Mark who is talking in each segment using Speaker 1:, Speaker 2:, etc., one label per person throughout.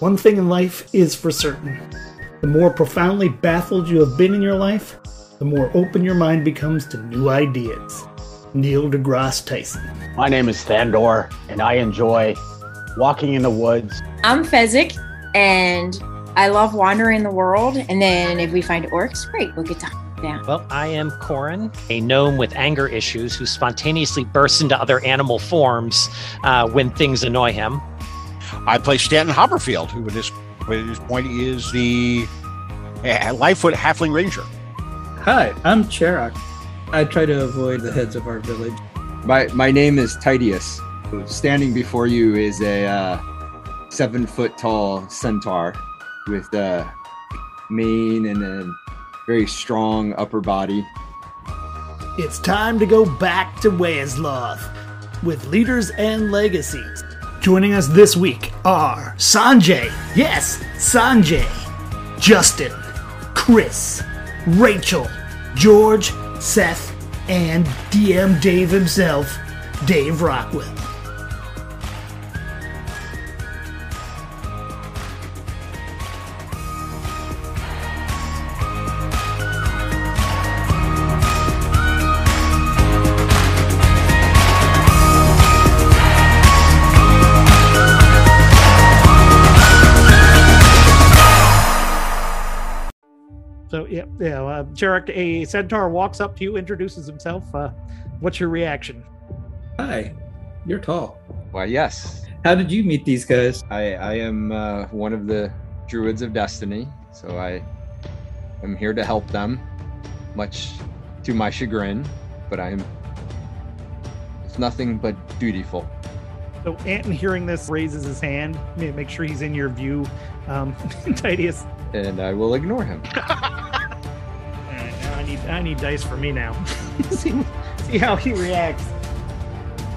Speaker 1: One thing in life is for certain the more profoundly baffled you have been in your life, the more open your mind becomes to new ideas. Neil deGrasse Tyson.
Speaker 2: My name is Thandor, and I enjoy walking in the woods.
Speaker 3: I'm Fezzik, and I love wandering the world. And then if we find orcs, great, we'll get to yeah.
Speaker 4: Well, I am Corin, a gnome with anger issues who spontaneously bursts into other animal forms uh, when things annoy him.
Speaker 5: I play Stanton Hopperfield, who at this, at this point is the uh, Lightfoot Halfling Ranger.
Speaker 6: Hi, I'm Cherak. I try to avoid the heads of our village.
Speaker 7: My my name is Titius. Standing before you is a uh, seven foot tall centaur with a mane and a very strong upper body.
Speaker 1: It's time to go back to Wesloth with leaders and legacies. Joining us this week are Sanjay, yes, Sanjay, Justin, Chris, Rachel, George, Seth, and DM Dave himself, Dave Rockwell. Yeah, yeah. Uh, Jarek, a centaur walks up to you, introduces himself. Uh, what's your reaction?
Speaker 6: Hi, you're tall.
Speaker 7: Why, yes,
Speaker 6: How did you meet these guys?
Speaker 7: I I am uh, one of the druids of destiny, so I am here to help them, much to my chagrin, but I am it's nothing but dutiful.
Speaker 1: So Anton, hearing this, raises his hand. Make sure he's in your view. Um, Titius.
Speaker 7: and I will ignore him.
Speaker 1: Alright, now I need I need dice for me now. see, see how he reacts.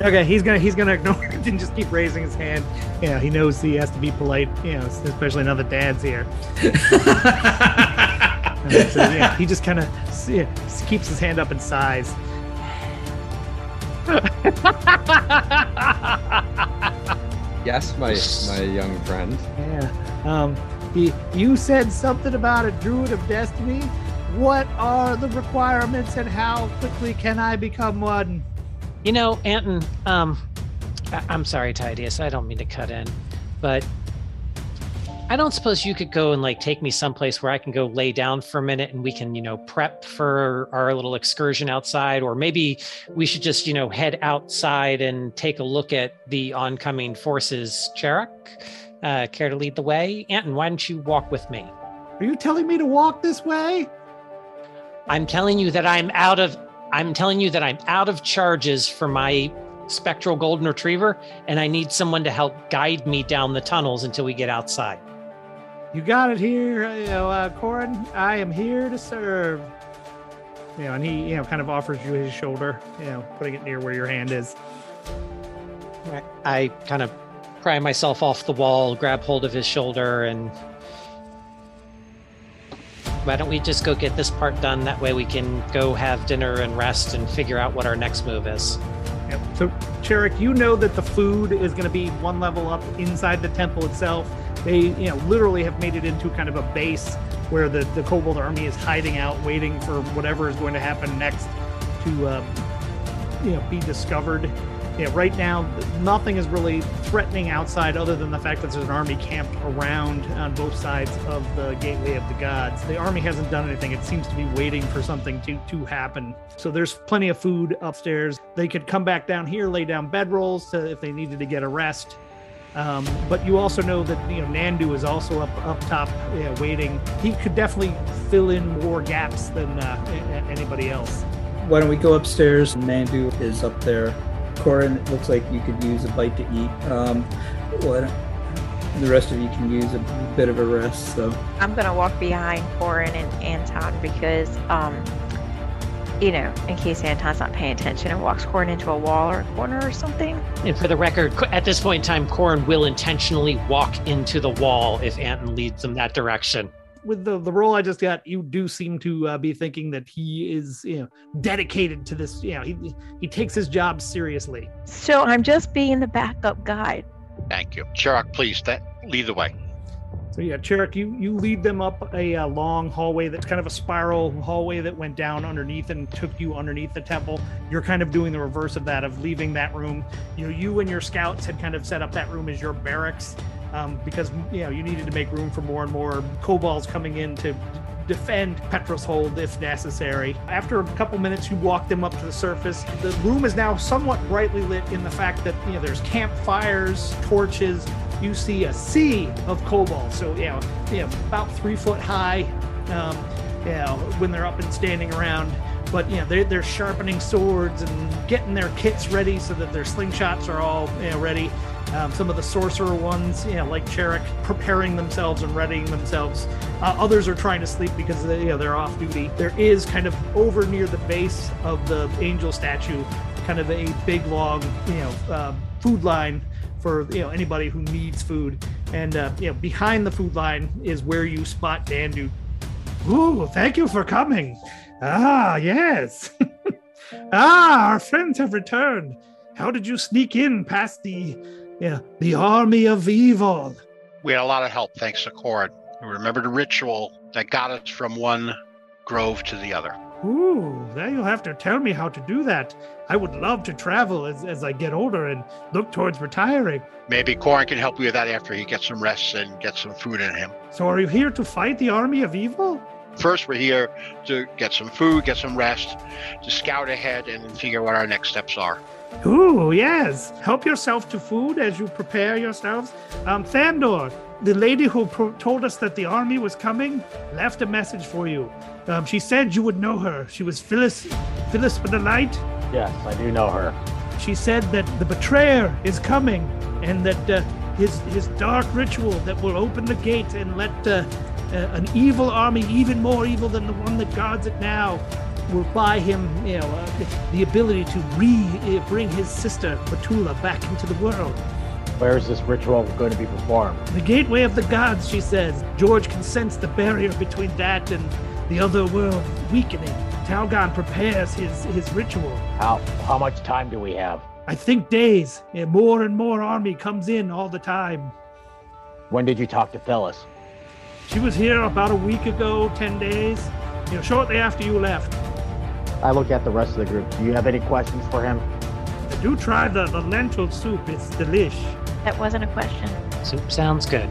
Speaker 1: Okay, he's gonna he's gonna ignore it and just keep raising his hand. Yeah, he knows he has to be polite. You know, especially now that Dad's here. So, yeah, he just kind of yeah, keeps his hand up and sighs.
Speaker 7: Yes, my my young friend.
Speaker 1: Yeah. Um, he, you said something about a druid of destiny. What are the requirements and how quickly can I become one?
Speaker 4: You know, Anton, um, I- I'm sorry, Tidius, I don't mean to cut in, but I don't suppose you could go and like take me someplace where I can go lay down for a minute and we can, you know, prep for our little excursion outside, or maybe we should just, you know, head outside and take a look at the oncoming forces. Cherak, uh, care to lead the way? Anton, why don't you walk with me?
Speaker 1: Are you telling me to walk this way?
Speaker 4: I'm telling you that I'm out of I'm telling you that I'm out of charges for my spectral golden retriever and I need someone to help guide me down the tunnels until we get outside.
Speaker 1: You got it here, you know, uh, Corin. I am here to serve. You know, and he, you know, kind of offers you his shoulder, you know, putting it near where your hand is.
Speaker 4: I kind of pry myself off the wall, grab hold of his shoulder and why don't we just go get this part done? That way we can go have dinner and rest and figure out what our next move is.
Speaker 1: Yep. So, Cherik, you know that the food is going to be one level up inside the temple itself. They, you know, literally have made it into kind of a base where the the Kobold army is hiding out, waiting for whatever is going to happen next to, um, you know, be discovered. Yeah, right now nothing is really threatening outside, other than the fact that there's an army camped around on both sides of the Gateway of the Gods. The army hasn't done anything; it seems to be waiting for something to to happen. So there's plenty of food upstairs. They could come back down here, lay down bedrolls to, if they needed to get a rest. Um, but you also know that you know Nandu is also up up top, waiting. He could definitely fill in more gaps than uh, anybody else.
Speaker 6: Why don't we go upstairs? Nandu is up there. Corin, it looks like you could use a bite to eat. Um, why the rest of you can use a bit of a rest. So
Speaker 8: I'm gonna walk behind Corin and Anton because, um, you know, in case Anton's not paying attention and walks Corin into a wall or a corner or something.
Speaker 4: And for the record, at this point in time, Corin will intentionally walk into the wall if Anton leads them that direction.
Speaker 1: With the the role I just got, you do seem to uh, be thinking that he is, you know, dedicated to this. You know, he he takes his job seriously.
Speaker 8: So I'm just being the backup guide.
Speaker 5: Thank you. Sherrock, please, that, lead the way.
Speaker 1: So yeah, Cherrick, you you lead them up a, uh long hallway that's kind of a spiral hallway that went down underneath and took you underneath the temple. You're kind of doing the reverse of that, of leaving that room. You know, you and your scouts had kind of set up that room as your barracks um, because you know you needed to make room for more and more kobolds coming in to defend Petros Hold if necessary. After a couple minutes, you walk them up to the surface. The room is now somewhat brightly lit in the fact that you know there's campfires, torches. You see a sea of kobolds, so you know, you know about three foot high. Um, you know, when they're up and standing around. But know, they're, they're sharpening swords and getting their kits ready so that their slingshots are all you know, ready. Um, some of the sorcerer ones, you know, like Cherrick, preparing themselves and readying themselves. Uh, others are trying to sleep because they, you know, they're off duty. There is kind of over near the base of the angel statue, kind of a big long, you know, uh, food line for you know anybody who needs food. And uh, you know, behind the food line is where you spot Nandu. Ooh, thank you for coming. Ah, yes. ah, our friends have returned. How did you sneak in past the yeah, the army of evil?
Speaker 5: We had a lot of help thanks to Corin, who remembered a ritual that got us from one grove to the other.
Speaker 1: Ooh, now you'll have to tell me how to do that. I would love to travel as, as I get older and look towards retiring.
Speaker 5: Maybe Corin can help you with that after he gets some rest and gets some food in him.
Speaker 1: So, are you here to fight the army of evil?
Speaker 5: First, we're here to get some food, get some rest, to scout ahead, and figure what our next steps are.
Speaker 1: Ooh, yes. Help yourself to food as you prepare yourselves. Um, Thandor, the lady who pro- told us that the army was coming, left a message for you. Um, she said you would know her. She was Phyllis, Phyllis with the light.
Speaker 2: Yes, I do know her.
Speaker 1: She said that the betrayer is coming, and that uh, his his dark ritual that will open the gate and let uh, uh, an evil army, even more evil than the one that guards it now, will buy him, you know, uh, the ability to re uh, bring his sister Batula back into the world.
Speaker 2: Where is this ritual going to be performed?
Speaker 1: The gateway of the gods, she says. George can sense the barrier between that and the other world weakening. Talgon prepares his his ritual.
Speaker 2: How how much time do we have?
Speaker 1: I think days. Yeah, more and more army comes in all the time.
Speaker 2: When did you talk to Phyllis?
Speaker 1: She was here about a week ago, 10 days, you know, shortly after you left.
Speaker 2: I look at the rest of the group. Do you have any questions for him?
Speaker 1: I Do try the, the lentil soup. It's delish.
Speaker 8: That wasn't a question.
Speaker 4: Soup sounds good.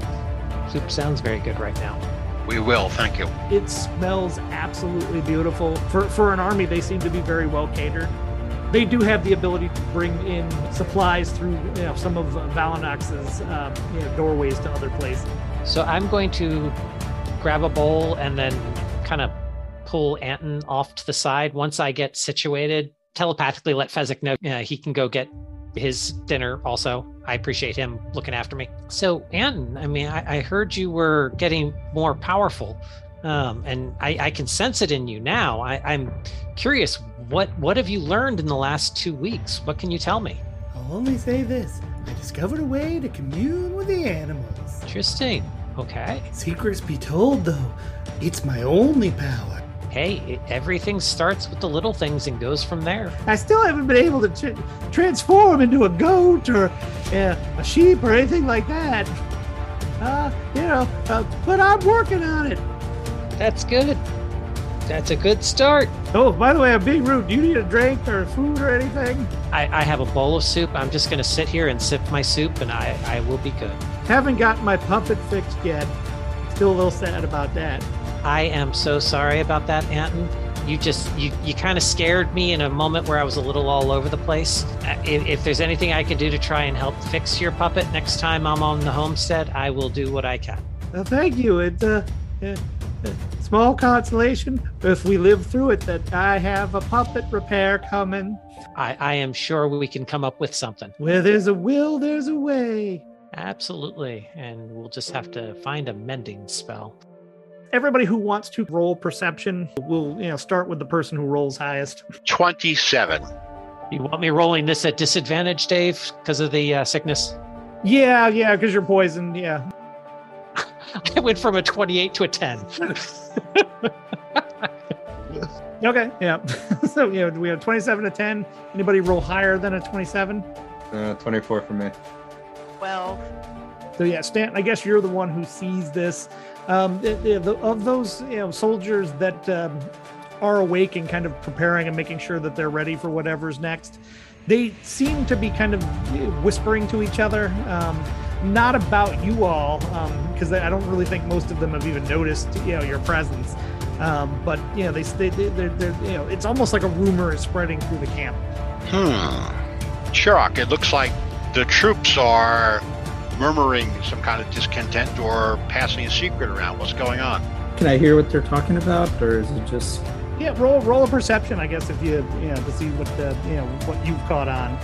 Speaker 4: Soup sounds very good right now.
Speaker 5: We will, thank you.
Speaker 1: It smells absolutely beautiful. For, for an army, they seem to be very well catered. They do have the ability to bring in supplies through you know, some of Valanox's uh, you know, doorways to other places.
Speaker 4: So I'm going to grab a bowl and then kind of pull Anton off to the side. Once I get situated, telepathically let Fezzik know uh, he can go get his dinner also. I appreciate him looking after me. So, Anton, I mean, I, I heard you were getting more powerful. Um, and I, I, can sense it in you now. I, I'm curious, what what have you learned in the last two weeks? What can you tell me?
Speaker 1: I'll only say this: I discovered a way to commune with the animals.
Speaker 4: Interesting. Okay.
Speaker 1: Secrets be told, though, it's my only power.
Speaker 4: Hey, it, everything starts with the little things and goes from there.
Speaker 1: I still haven't been able to ch- transform into a goat or uh, a sheep or anything like that. Uh, you know, uh, but I'm working on it.
Speaker 4: That's good. That's a good start.
Speaker 1: Oh, by the way, I'm being rude. Do you need a drink or food or anything?
Speaker 4: I, I have a bowl of soup. I'm just going to sit here and sip my soup, and I, I will be good.
Speaker 1: Haven't got my puppet fixed yet. Still a little sad about that.
Speaker 4: I am so sorry about that, Anton. You just you you kind of scared me in a moment where I was a little all over the place. If, if there's anything I can do to try and help fix your puppet next time I'm on the homestead, I will do what I can.
Speaker 1: Well, thank you. It's uh, uh, small consolation if we live through it that I have a puppet repair coming.
Speaker 4: I, I am sure we can come up with something.
Speaker 1: Where there's a will, there's a way.
Speaker 4: Absolutely. And we'll just have to find a mending spell.
Speaker 1: Everybody who wants to roll perception will, you know, start with the person who rolls highest.
Speaker 5: 27.
Speaker 4: You want me rolling this at disadvantage, Dave, because of the uh, sickness?
Speaker 1: Yeah, yeah, because you're poisoned. Yeah.
Speaker 4: I went from a 28 to a 10.
Speaker 1: okay, yeah. so, yeah, we have 27 to 10. Anybody roll higher than a 27?
Speaker 7: Uh, 24 for me.
Speaker 8: 12.
Speaker 1: So yeah, Stanton, I guess you're the one who sees this. Um, of those you know soldiers that um, are awake and kind of preparing and making sure that they're ready for whatever's next, they seem to be kind of whispering to each other. Um, not about you all, because I don't really think most of them have even noticed, you know, your presence. Um, but you know, they, they, they're, they're, you know, it's almost like a rumor is spreading through the camp.
Speaker 5: Hmm. Chirok, it looks like the troops are murmuring some kind of discontent or passing a secret around. What's going on?
Speaker 6: Can I hear what they're talking about, or is it just?
Speaker 1: Yeah, roll roll a perception, I guess, if you you know to see what the you know what you've caught on.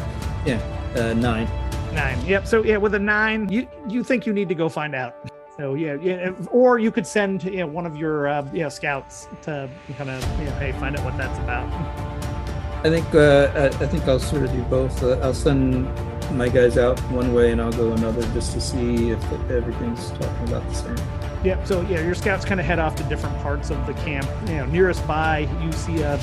Speaker 6: Yeah, uh, nine.
Speaker 1: Nine. Yep. So yeah, with a nine, you you think you need to go find out. So yeah, yeah, or you could send you know, one of your uh, you know, scouts to kind of you know, hey, find out what that's about.
Speaker 6: I think uh, I think I'll sort of do both. Uh, I'll send my guys out one way, and I'll go another just to see if everything's talking about the same.
Speaker 1: Yeah. So yeah, your scouts kind of head off to different parts of the camp. You know, nearest by, you see a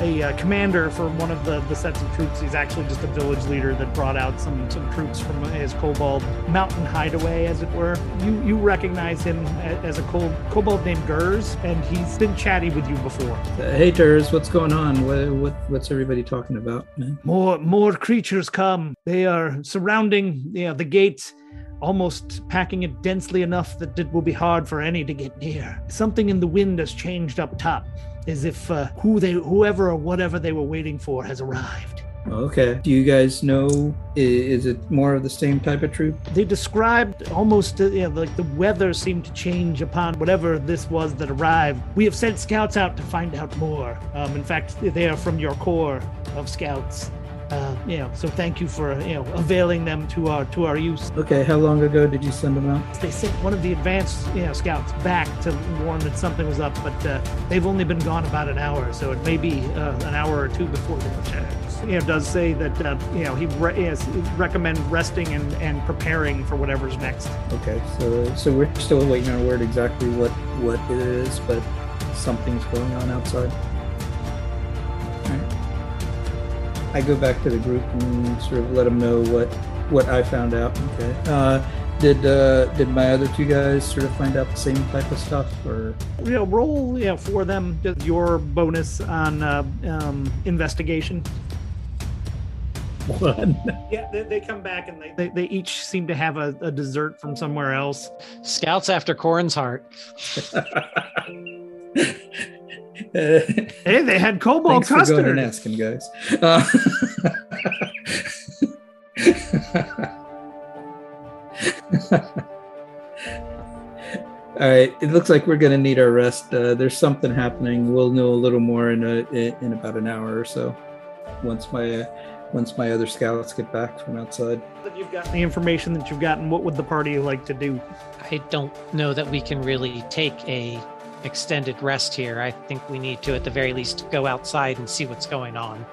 Speaker 1: a uh, commander for one of the, the sets of troops. He's actually just a village leader that brought out some, some troops from his kobold mountain hideaway, as it were. You you recognize him as a kobold named Gers, and he's been chatty with you before.
Speaker 6: Uh, hey, Gers, what's going on? What, what what's everybody talking about, man?
Speaker 1: More more creatures come. They are surrounding you know, the gate almost packing it densely enough that it will be hard for any to get near. Something in the wind has changed up top as if uh, who they, whoever or whatever they were waiting for has arrived.
Speaker 6: Okay. Do you guys know? Is it more of the same type of troop?
Speaker 1: They described almost uh, like the weather seemed to change upon whatever this was that arrived. We have sent scouts out to find out more. Um, in fact, they are from your corps of scouts uh, you know, so thank you for you know availing them to our to our use.
Speaker 6: Okay, how long ago did you send them out?
Speaker 1: They sent one of the advanced you know scouts back to warn that something was up, but uh, they've only been gone about an hour, so it may be uh, an hour or two before they return. You know, does say that uh, you know he re- yes, recommend resting and, and preparing for whatever's next.
Speaker 6: Okay, so so we're still waiting on word exactly what what it is, but something's going on outside. I go back to the group and sort of let them know what what I found out. Okay. Uh, did uh, did my other two guys sort of find out the same type of stuff, or
Speaker 1: you know, roll you know, for them your bonus on uh, um, investigation.
Speaker 6: One.
Speaker 1: Yeah, they, they, come back and they, they, they, each seem to have a, a dessert from somewhere else.
Speaker 4: Scouts after Corin's heart.
Speaker 1: hey, they had kobold
Speaker 6: Thanks
Speaker 1: custard.
Speaker 6: For going and asking, guys. Uh, All right, it looks like we're going to need our rest. Uh, there's something happening. We'll know a little more in a, in about an hour or so. Once my uh, once my other scouts get back from outside.
Speaker 1: That you've gotten the information that you've gotten. What would the party like to do?
Speaker 4: I don't know that we can really take a extended rest here. I think we need to, at the very least, go outside and see what's going on.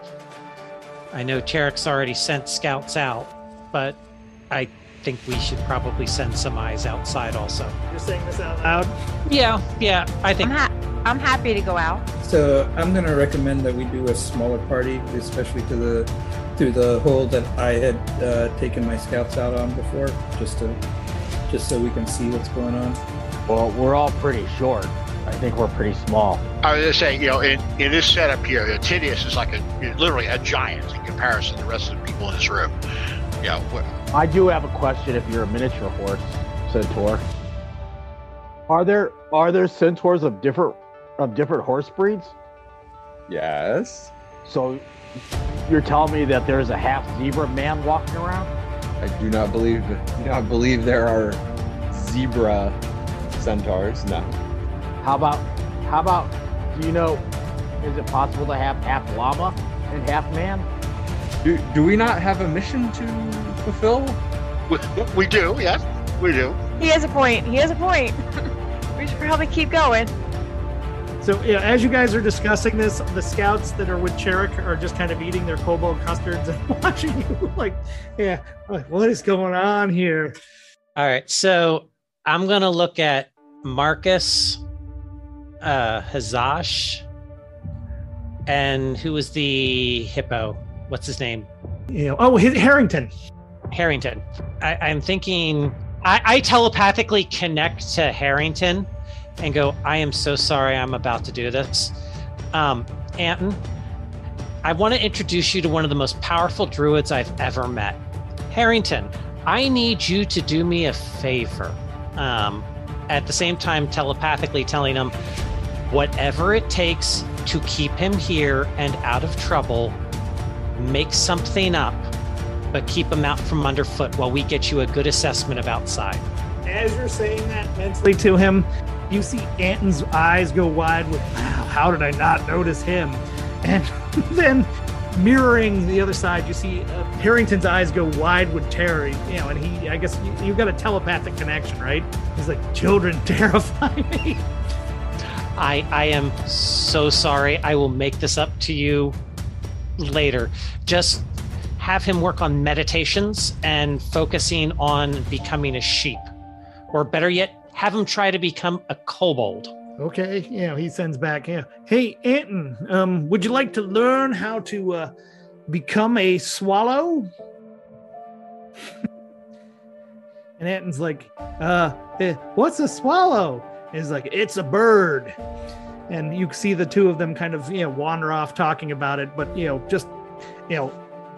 Speaker 4: I know Cherek's already sent scouts out, but I think we should probably send some eyes outside also.
Speaker 1: You're saying this out loud?
Speaker 4: Yeah, yeah, I think.
Speaker 8: I'm, ha- I'm happy to go out.
Speaker 6: So I'm going to recommend that we do a smaller party, especially to the through the hole that I had uh, taken my scouts out on before, just to just so we can see what's going on.
Speaker 2: Well, we're all pretty short. I think we're pretty small.
Speaker 5: I was just saying, you know, in, in this setup here, you know, Tidius is like a literally a giant in comparison to the rest of the people in this room. Yeah.
Speaker 2: I do have a question. If you're a miniature horse centaur, are there are there centaurs of different of different horse breeds?
Speaker 7: Yes.
Speaker 2: So you're telling me that there's a half zebra man walking around?
Speaker 7: I do not believe do not believe there are zebra centaurs. No.
Speaker 2: How about, how about, do you know, is it possible to have half llama and half man?
Speaker 7: Do, do we not have a mission to fulfill?
Speaker 5: We, we do, yes, we do.
Speaker 8: He has a point. He has a point. we should probably keep going.
Speaker 1: So, yeah, as you guys are discussing this, the scouts that are with Cherrick are just kind of eating their kobold custards and watching you like, yeah, like, what is going on here?
Speaker 4: All right. So I'm going to look at Marcus uh, Hazash, and who was the hippo? What's his name?
Speaker 1: You know, oh, Harrington.
Speaker 4: Harrington. I, I'm thinking I, I telepathically connect to Harrington and go, I am so sorry I'm about to do this. Um, Anton, I want to introduce you to one of the most powerful druids I've ever met. Harrington, I need you to do me a favor. Um, at the same time, telepathically telling him, whatever it takes to keep him here and out of trouble, make something up, but keep him out from underfoot while we get you a good assessment of outside.
Speaker 1: As you're saying that mentally to him, you see Anton's eyes go wide with, how did I not notice him? And then mirroring the other side, you see uh, Harrington's eyes go wide with terror. You know, and he, I guess you, you've got a telepathic connection, right? He's like, children terrify me.
Speaker 4: I I am so sorry. I will make this up to you later. Just have him work on meditations and focusing on becoming a sheep. Or better yet, have him try to become a kobold.
Speaker 1: Okay, know, he sends back, yeah. Hey, Anton, um, would you like to learn how to uh, become a swallow? and Anton's like, uh, eh, what's a swallow? He's like, it's a bird. And you see the two of them kind of, you know, wander off talking about it, but, you know, just, you know,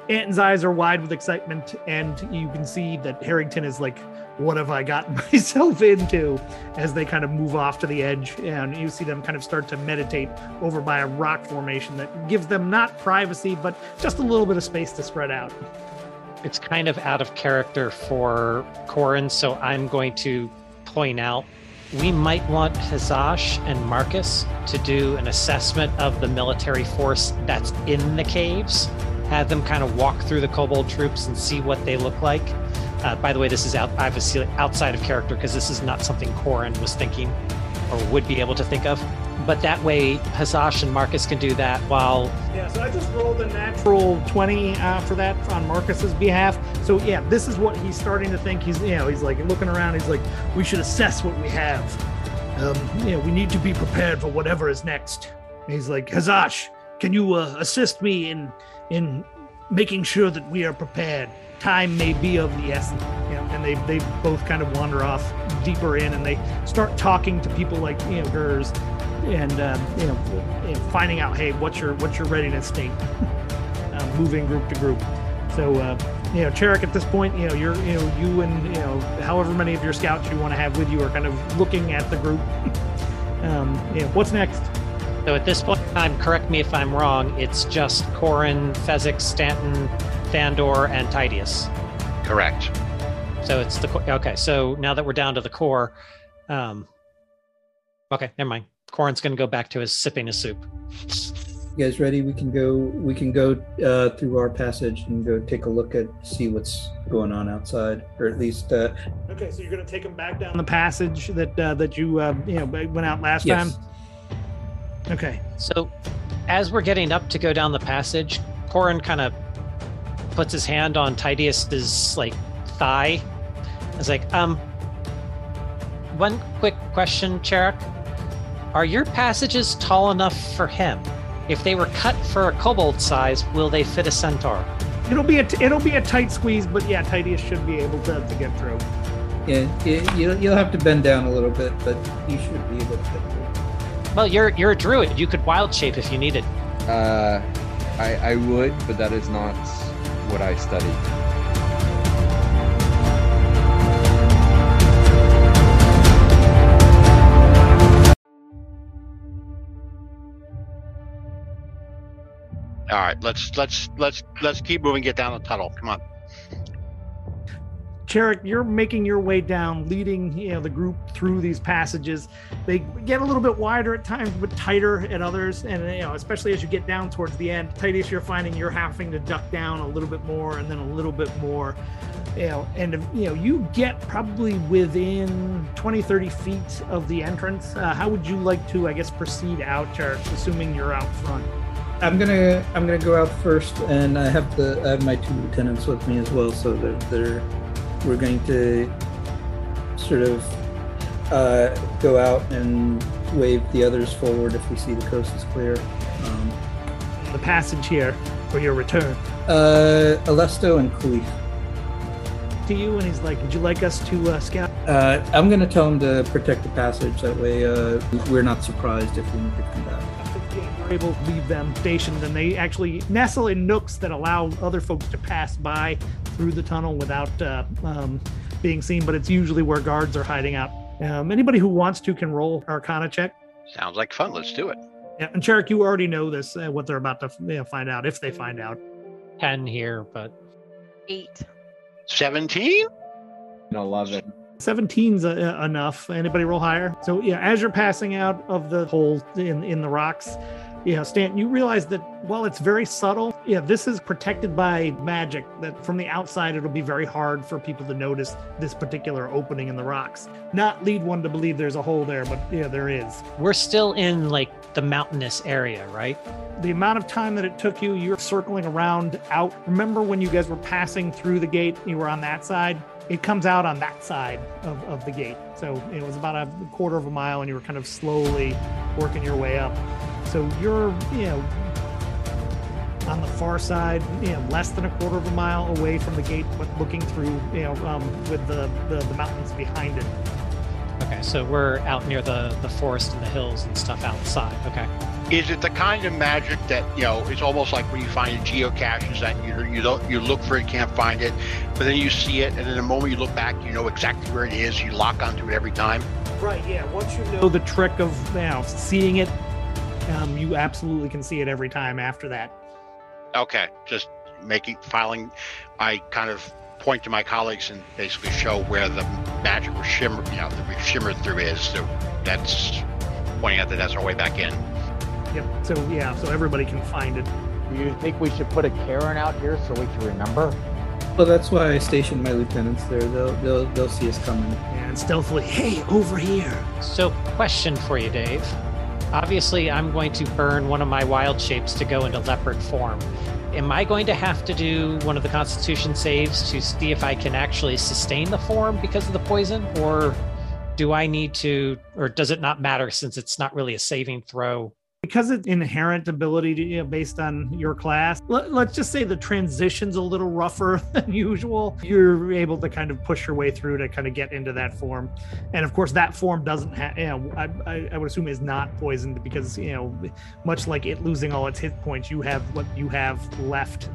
Speaker 1: Anton's eyes are wide with excitement, and you can see that Harrington is like, what have I gotten myself into as they kind of move off to the edge and you see them kind of start to meditate over by a rock formation that gives them not privacy but just a little bit of space to spread out
Speaker 4: It's kind of out of character for Corin, so I'm going to point out we might want Hazash and Marcus to do an assessment of the military force that's in the caves. Have them kind of walk through the kobold troops and see what they look like. Uh, by the way, this is out, obviously outside of character because this is not something Corin was thinking or would be able to think of. But that way, Hazash and Marcus can do that while
Speaker 1: yeah so i just rolled a natural 20 uh, for that on marcus's behalf. So yeah this is what he's starting to think. He's you know he's like looking around. He's like we should assess what we have. Um, you know we need to be prepared for whatever is next. He's like hazash can you uh, assist me in in making sure that we are prepared? Time may be of the essence. Know, and they they both kind of wander off deeper in and they start talking to people like you know hers and um, you, know, you know finding out hey what's your what's your readiness state uh, moving group to group so uh, you know Cherik at this point you know you're you know you and you know however many of your scouts you want to have with you are kind of looking at the group um, you know what's next
Speaker 4: So at this point in time, correct me if I'm wrong, it's just Corin, Fezzik, Stanton, Thandor, and Tidius.
Speaker 5: Correct.
Speaker 4: So it's the co- okay. So now that we're down to the core, um, okay, never mind. Corin's going to go back to his sipping his soup.
Speaker 6: You guys ready? We can go. We can go uh, through our passage and go take a look at see what's going on outside, or at least uh,
Speaker 1: okay so you're going to take them back down the passage that uh, that you uh, you know went out last
Speaker 6: yes.
Speaker 1: time okay
Speaker 4: So as we're getting up to go down the passage, Corin kind of puts his hand on Tidius's like thigh. It's like, um, one quick question, Cherik. Are your passages tall enough for him? If they were cut for a kobold size, will they fit a centaur?
Speaker 1: it'll be a t- it'll be a tight squeeze but yeah Tidius should be able to, to get through
Speaker 6: Yeah, it, you'll, you'll have to bend down a little bit, but you should be able to get through.
Speaker 4: Well, you're you're a druid. You could wild shape if you needed.
Speaker 7: Uh, I, I would, but that is not what I studied.
Speaker 5: All right, let's let's let's let's keep moving. Get down the tunnel. Come on.
Speaker 1: Cherik, you're making your way down, leading you know the group through these passages. They get a little bit wider at times, but tighter at others. And you know, especially as you get down towards the end, Titus, you're finding you're having to duck down a little bit more, and then a little bit more. You know, and you know, you get probably within 20, 30 feet of the entrance. Uh, how would you like to, I guess, proceed out, Cherik, assuming you're out front?
Speaker 6: I'm gonna I'm gonna go out first, and I have the I have my two lieutenants with me as well, so they're, they're we're going to sort of uh, go out and wave the others forward if we see the coast is clear. Um,
Speaker 1: The passage here for your return.
Speaker 6: uh, Alesto and Khalif.
Speaker 1: To you, and he's like, "Would you like us to uh, scout?"
Speaker 6: Uh, I'm gonna tell him to protect the passage. That way, uh, we're not surprised if we need to come back.
Speaker 1: We're able to leave them stationed, and they actually nestle in nooks that allow other folks to pass by through the tunnel without uh, um, being seen. But it's usually where guards are hiding out. Um, anybody who wants to can roll Arcana check.
Speaker 5: Sounds like fun. Let's do it.
Speaker 1: Yeah, and Cherrick, you already know this, uh, what they're about to you know, find out if they find out.
Speaker 4: 10 here, but
Speaker 8: Eight.
Speaker 5: 17?
Speaker 7: And 11.
Speaker 1: 17's uh, enough. Anybody roll higher? So yeah, as you're passing out of the hole in in the rocks, yeah, Stanton, you realize that while it's very subtle, yeah, this is protected by magic. That from the outside, it'll be very hard for people to notice this particular opening in the rocks. Not lead one to believe there's a hole there, but yeah, there is.
Speaker 4: we're still in like the mountainous area, right?
Speaker 1: the amount of time that it took you, you're circling around out. Remember when you guys were passing through the gate, you were on that side? It comes out on that side of, of the gate. So it was about a quarter of a mile, and you were kind of slowly working your way up. So you're, you know, on the far side, you know, less than a quarter of a mile away from the gate, but looking through, you know, um, with the, the, the mountains behind it.
Speaker 4: Okay, so we're out near the, the forest and the hills and stuff outside. Okay.
Speaker 5: Is it the kind of magic that you know? It's almost like when you find geocaches that you you don't you look for it, can't find it, but then you see it, and then the moment you look back, you know exactly where it is. You lock onto it every time.
Speaker 1: Right. Yeah. Once you know the trick of you know, seeing it, um, you absolutely can see it every time after that.
Speaker 5: Okay, just making filing. I kind of point to my colleagues and basically show where the magic was shimmer, you know, that we shimmered through is. So that's pointing out that that's our way back in.
Speaker 1: Yep. So yeah. So everybody can find it.
Speaker 2: Do you think we should put a cairn out here so we can remember?
Speaker 6: Well, that's why I stationed my lieutenants there. They'll they'll they'll see us coming.
Speaker 1: And stealthily, hey, over here.
Speaker 4: So, question for you, Dave. Obviously, I'm going to burn one of my wild shapes to go into leopard form. Am I going to have to do one of the constitution saves to see if I can actually sustain the form because of the poison? Or do I need to, or does it not matter since it's not really a saving throw?
Speaker 1: Because it's inherent ability to, you know, based on your class let, let's just say the transition's a little rougher than usual you're able to kind of push your way through to kind of get into that form. And of course that form doesn't have you know I, I, I would assume is not poisoned because you know much like it losing all its hit points you have what you have left.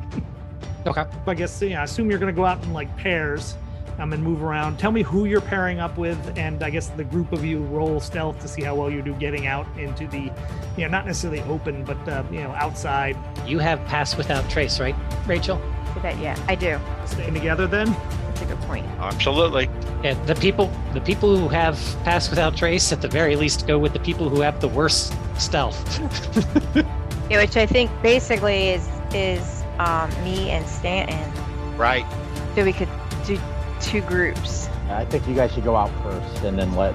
Speaker 4: Okay.
Speaker 1: i guess yeah i assume you're going to go out in like pairs um, and move around tell me who you're pairing up with and i guess the group of you roll stealth to see how well you do getting out into the you know not necessarily open but uh, you know outside
Speaker 4: You have pass without trace, right, Rachel?
Speaker 8: Did that? Yeah, I do.
Speaker 1: staying together then
Speaker 8: That's a good point.
Speaker 5: Absolutely.
Speaker 4: Yeah, the people the people who have pass without trace at the very least go with the people who have the worst stealth.
Speaker 8: Yeah, which I think basically is is um, me and Stanton.
Speaker 5: Right.
Speaker 8: So we could do two groups.
Speaker 2: I think you guys should go out first and then let,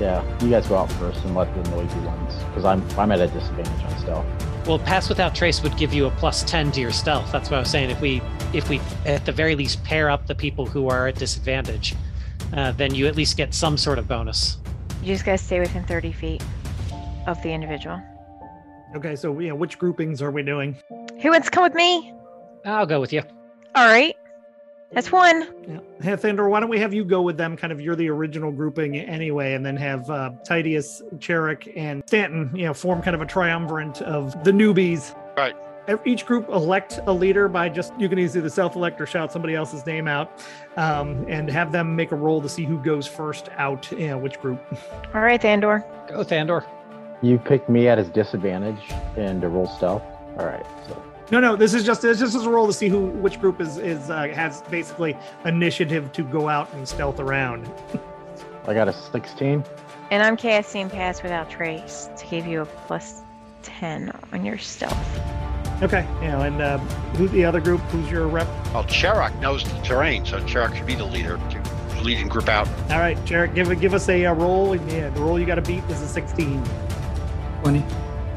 Speaker 2: yeah, you guys go out first and let the noisy ones, because I'm I'm at a disadvantage on stealth.
Speaker 4: Well, pass without trace would give you a plus 10 to your stealth. That's what I was saying. If we, if we at the very least pair up the people who are at disadvantage, uh, then you at least get some sort of bonus.
Speaker 8: You just gotta stay within 30 feet of the individual.
Speaker 1: okay so yeah, which groupings are we doing
Speaker 8: Who wants to come with me?
Speaker 4: I'll go with you.
Speaker 8: All right. That's one.
Speaker 1: yeah hey, Thandor, why don't we have you go with them kind of you're the original grouping anyway and then have uh, Titius, Cherrick, and Stanton you know form kind of a triumvirate of the newbies
Speaker 5: Right.
Speaker 1: Each group elect a leader by just you can either self-elect or shout somebody else's name out um, and have them make a roll to see who goes first out you know which group
Speaker 8: All right, Thandor.
Speaker 4: Go, Thandor.
Speaker 2: You picked me at his disadvantage and to roll stealth. All right, so
Speaker 1: no no this is just this just is a roll to see who which group is is uh, has basically initiative to go out and stealth around
Speaker 2: I got a 16.
Speaker 8: And I'm casting Pass Without Trace to give you a plus 10 on your stealth.
Speaker 1: okay you know and uh, who's the other group who's your rep
Speaker 5: Well, Cherak knows the terrain, so Cherak should be the leader to leading group out.
Speaker 1: all right Jared give give us a, uh roll yeah the roll you got to beat is a 16
Speaker 6: Twenty.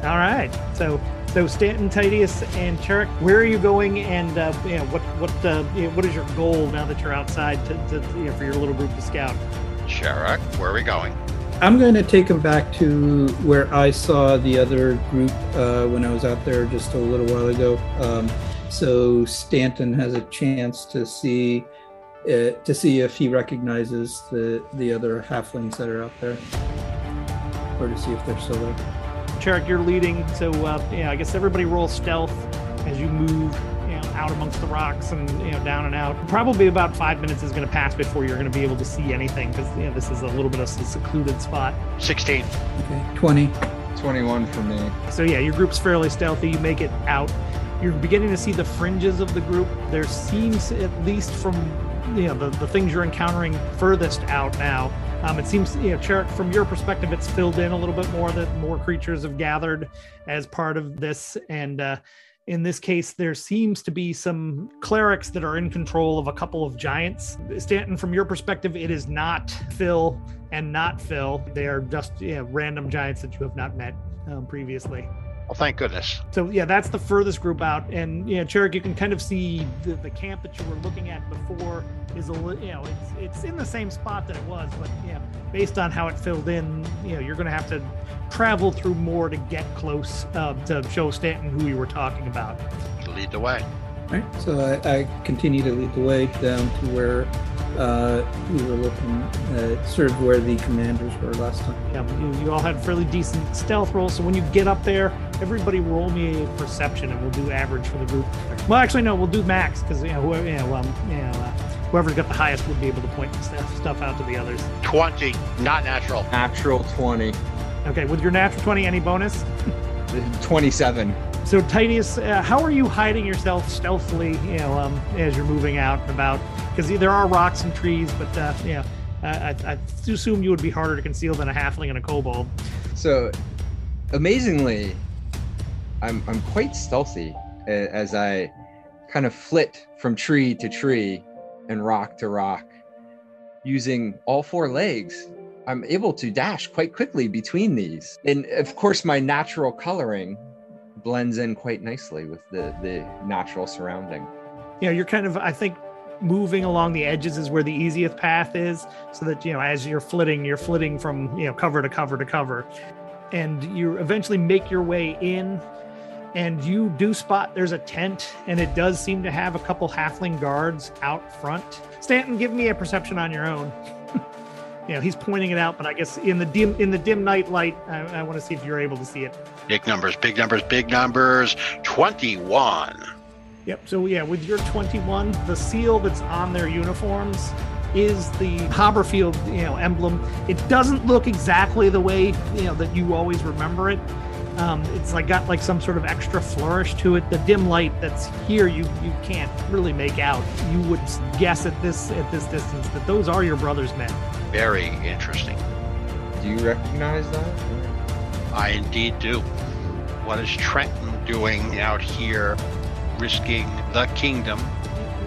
Speaker 1: all right so so Stanton, Titius, and Cherrick, where are you going, and uh, you know, what what uh, you know, what is your goal now that you're outside to, to you know, for your little group to scout?
Speaker 5: Cherak, where are we going?
Speaker 6: I'm going to take them back to where I saw the other group uh, when I was out there just a little while ago. Um, so Stanton has a chance to see uh, to see if he recognizes the the other halflings that are out there, or to see if they're still there.
Speaker 1: Cherik, you're leading, so uh, yeah, I guess everybody roll stealth as you move, you know, out amongst the rocks and you know down and out. Probably about five minutes is going to pass before you're going to be able to see anything because you know this is a little bit of a secluded spot.
Speaker 5: 16.
Speaker 6: Okay, twenty.
Speaker 7: 21 for me.
Speaker 1: So yeah, your group's fairly stealthy. You make it out. You're beginning to see the fringes of the group. There seems, at least from you know the, the things you're encountering furthest out now, um, it seems you know Cherik, from your perspective, it's filled in a little bit more. That more creatures have gathered as part of this, and uh, in this case, there seems to be some clerics that are in control of a couple of giants. Stanton, from your perspective, it is not Phil and not Phil. They are just yeah, random giants that you have not met um, previously.
Speaker 5: Well, thank goodness.
Speaker 1: So yeah, that's the furthest group out, and you know, Cherik, you can kind of see the, the camp that you were looking at before is a you know it's it's in the same spot that it was, but yeah, based on how it filled in, you know, you're going to have to travel through more to get close uh, to show Stanton who you were talking about.
Speaker 5: Lead the way.
Speaker 6: Right. So I, I continue to lead the way down to where uh, we were looking, uh, sort of where the commanders were last time.
Speaker 1: Yeah, you, you all had fairly decent stealth rolls, so when you get up there, everybody roll me a perception, and we'll do average for the group. Well, actually, no, we'll do max because you know whoever, you know, um, you know, uh, whoever's got the highest would be able to point stuff, stuff out to the others.
Speaker 5: 20. Not natural.
Speaker 7: Natural 20.
Speaker 1: Okay, with your natural twenty, any bonus?
Speaker 7: 27.
Speaker 1: So Titus, uh, how are you hiding yourself stealthily, you know, um, as you're moving out and about? Because there are rocks and trees, but uh, yeah, I, I, I assume you would be harder to conceal than a halfling and a kobold.
Speaker 7: So, amazingly, I'm I'm quite stealthy as I kind of flit from tree to tree and rock to rock, using all four legs. I'm able to dash quite quickly between these, and of course, my natural coloring blends in quite nicely with the the natural surrounding.
Speaker 1: You know, you're kind of, I think, moving along the edges is where the easiest path is, so that you know, as you're flitting, you're flitting from you know cover to cover to cover, and you eventually make your way in. And you do spot there's a tent, and it does seem to have a couple halfling guards out front. Stanton, give me a perception on your own. you know, he's pointing it out, but I guess in the dim in the dim night light, I, I want to see if you're able to see it.
Speaker 5: Big numbers, big numbers, big numbers. 21.
Speaker 1: Yep. So yeah, with your 21, the seal that's on their uniforms is the Hopperfield, you know, emblem. It doesn't look exactly the way you know that you always remember it. Um, it's like got like some sort of extra flourish to it. The dim light that's here, you you can't really make out. You would guess at this at this distance that those are your brother's men.
Speaker 5: Very interesting.
Speaker 7: Do you recognize that?
Speaker 5: I indeed do. What is Trenton doing out here, risking the kingdom?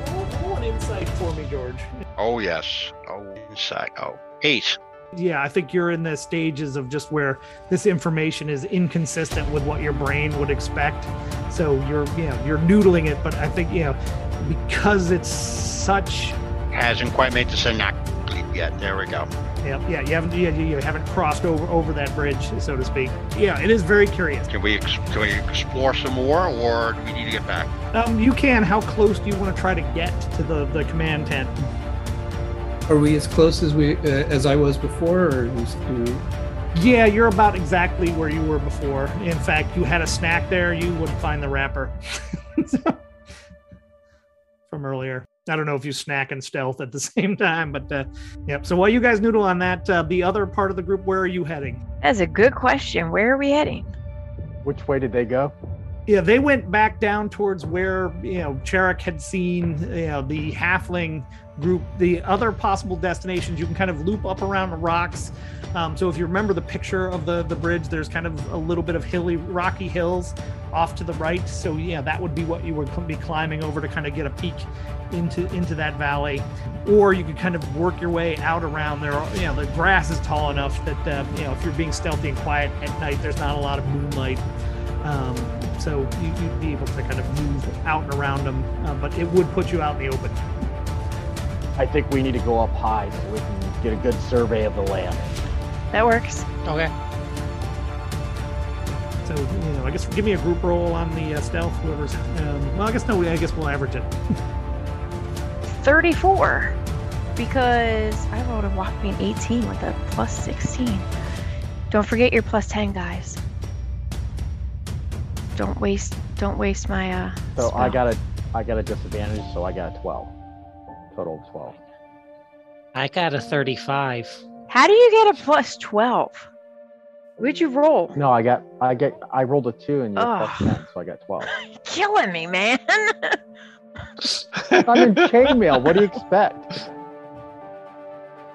Speaker 1: Roll, roll an insight for me, George.
Speaker 5: Oh, yes. Oh, inside. Oh, eight.
Speaker 1: Yeah, I think you're in the stages of just where this information is inconsistent with what your brain would expect. So you're, you know, you're noodling it, but I think, you know, because it's such,
Speaker 5: Hasn't quite made the synaptic yet. There we go.
Speaker 1: yeah, yeah, you haven't, yeah, you haven't crossed over over that bridge, so to speak. Yeah, it is very curious.
Speaker 5: Can we ex- can we explore some more, or do we need to get back?
Speaker 1: Um, you can. How close do you want to try to get to the the command tent?
Speaker 6: Are we as close as we uh, as I was before, or are we, do we-
Speaker 1: Yeah, you're about exactly where you were before. In fact, you had a snack there. You wouldn't find the wrapper from earlier. I don't know if you snack and stealth at the same time, but uh, yep. So while you guys noodle on that, uh, the other part of the group, where are you heading?
Speaker 8: That's a good question. Where are we heading?
Speaker 2: Which way did they go?
Speaker 1: Yeah, they went back down towards where you know Cherik had seen you know the halfling group. The other possible destinations you can kind of loop up around the rocks. Um, so if you remember the picture of the the bridge, there's kind of a little bit of hilly, rocky hills off to the right. So yeah, that would be what you would be climbing over to kind of get a peek into into that valley. Or you could kind of work your way out around there. You know, the grass is tall enough that uh, you know if you're being stealthy and quiet at night, there's not a lot of moonlight. Um, so you, you'd be able to kind of move out and around them, uh, but it would put you out in the open.
Speaker 2: I think we need to go up high so we can get a good survey of the land.
Speaker 8: That works.
Speaker 4: Okay.
Speaker 1: So you know, I guess give me a group roll on the uh, stealth. Whoever's um, well, I guess no, I guess we'll average it.
Speaker 8: 34. because I rolled a whopping 18 with a plus 16. Don't forget your plus 10, guys. Don't waste don't waste my uh
Speaker 2: So I got a I got a disadvantage, so I got a twelve. Total of twelve.
Speaker 4: I got a 35.
Speaker 8: How do you get a plus 12? What'd you roll?
Speaker 2: No, I got I get I rolled a two and you're ten, so I got twelve.
Speaker 8: Killing me, man.
Speaker 2: I'm in chainmail. What do you expect?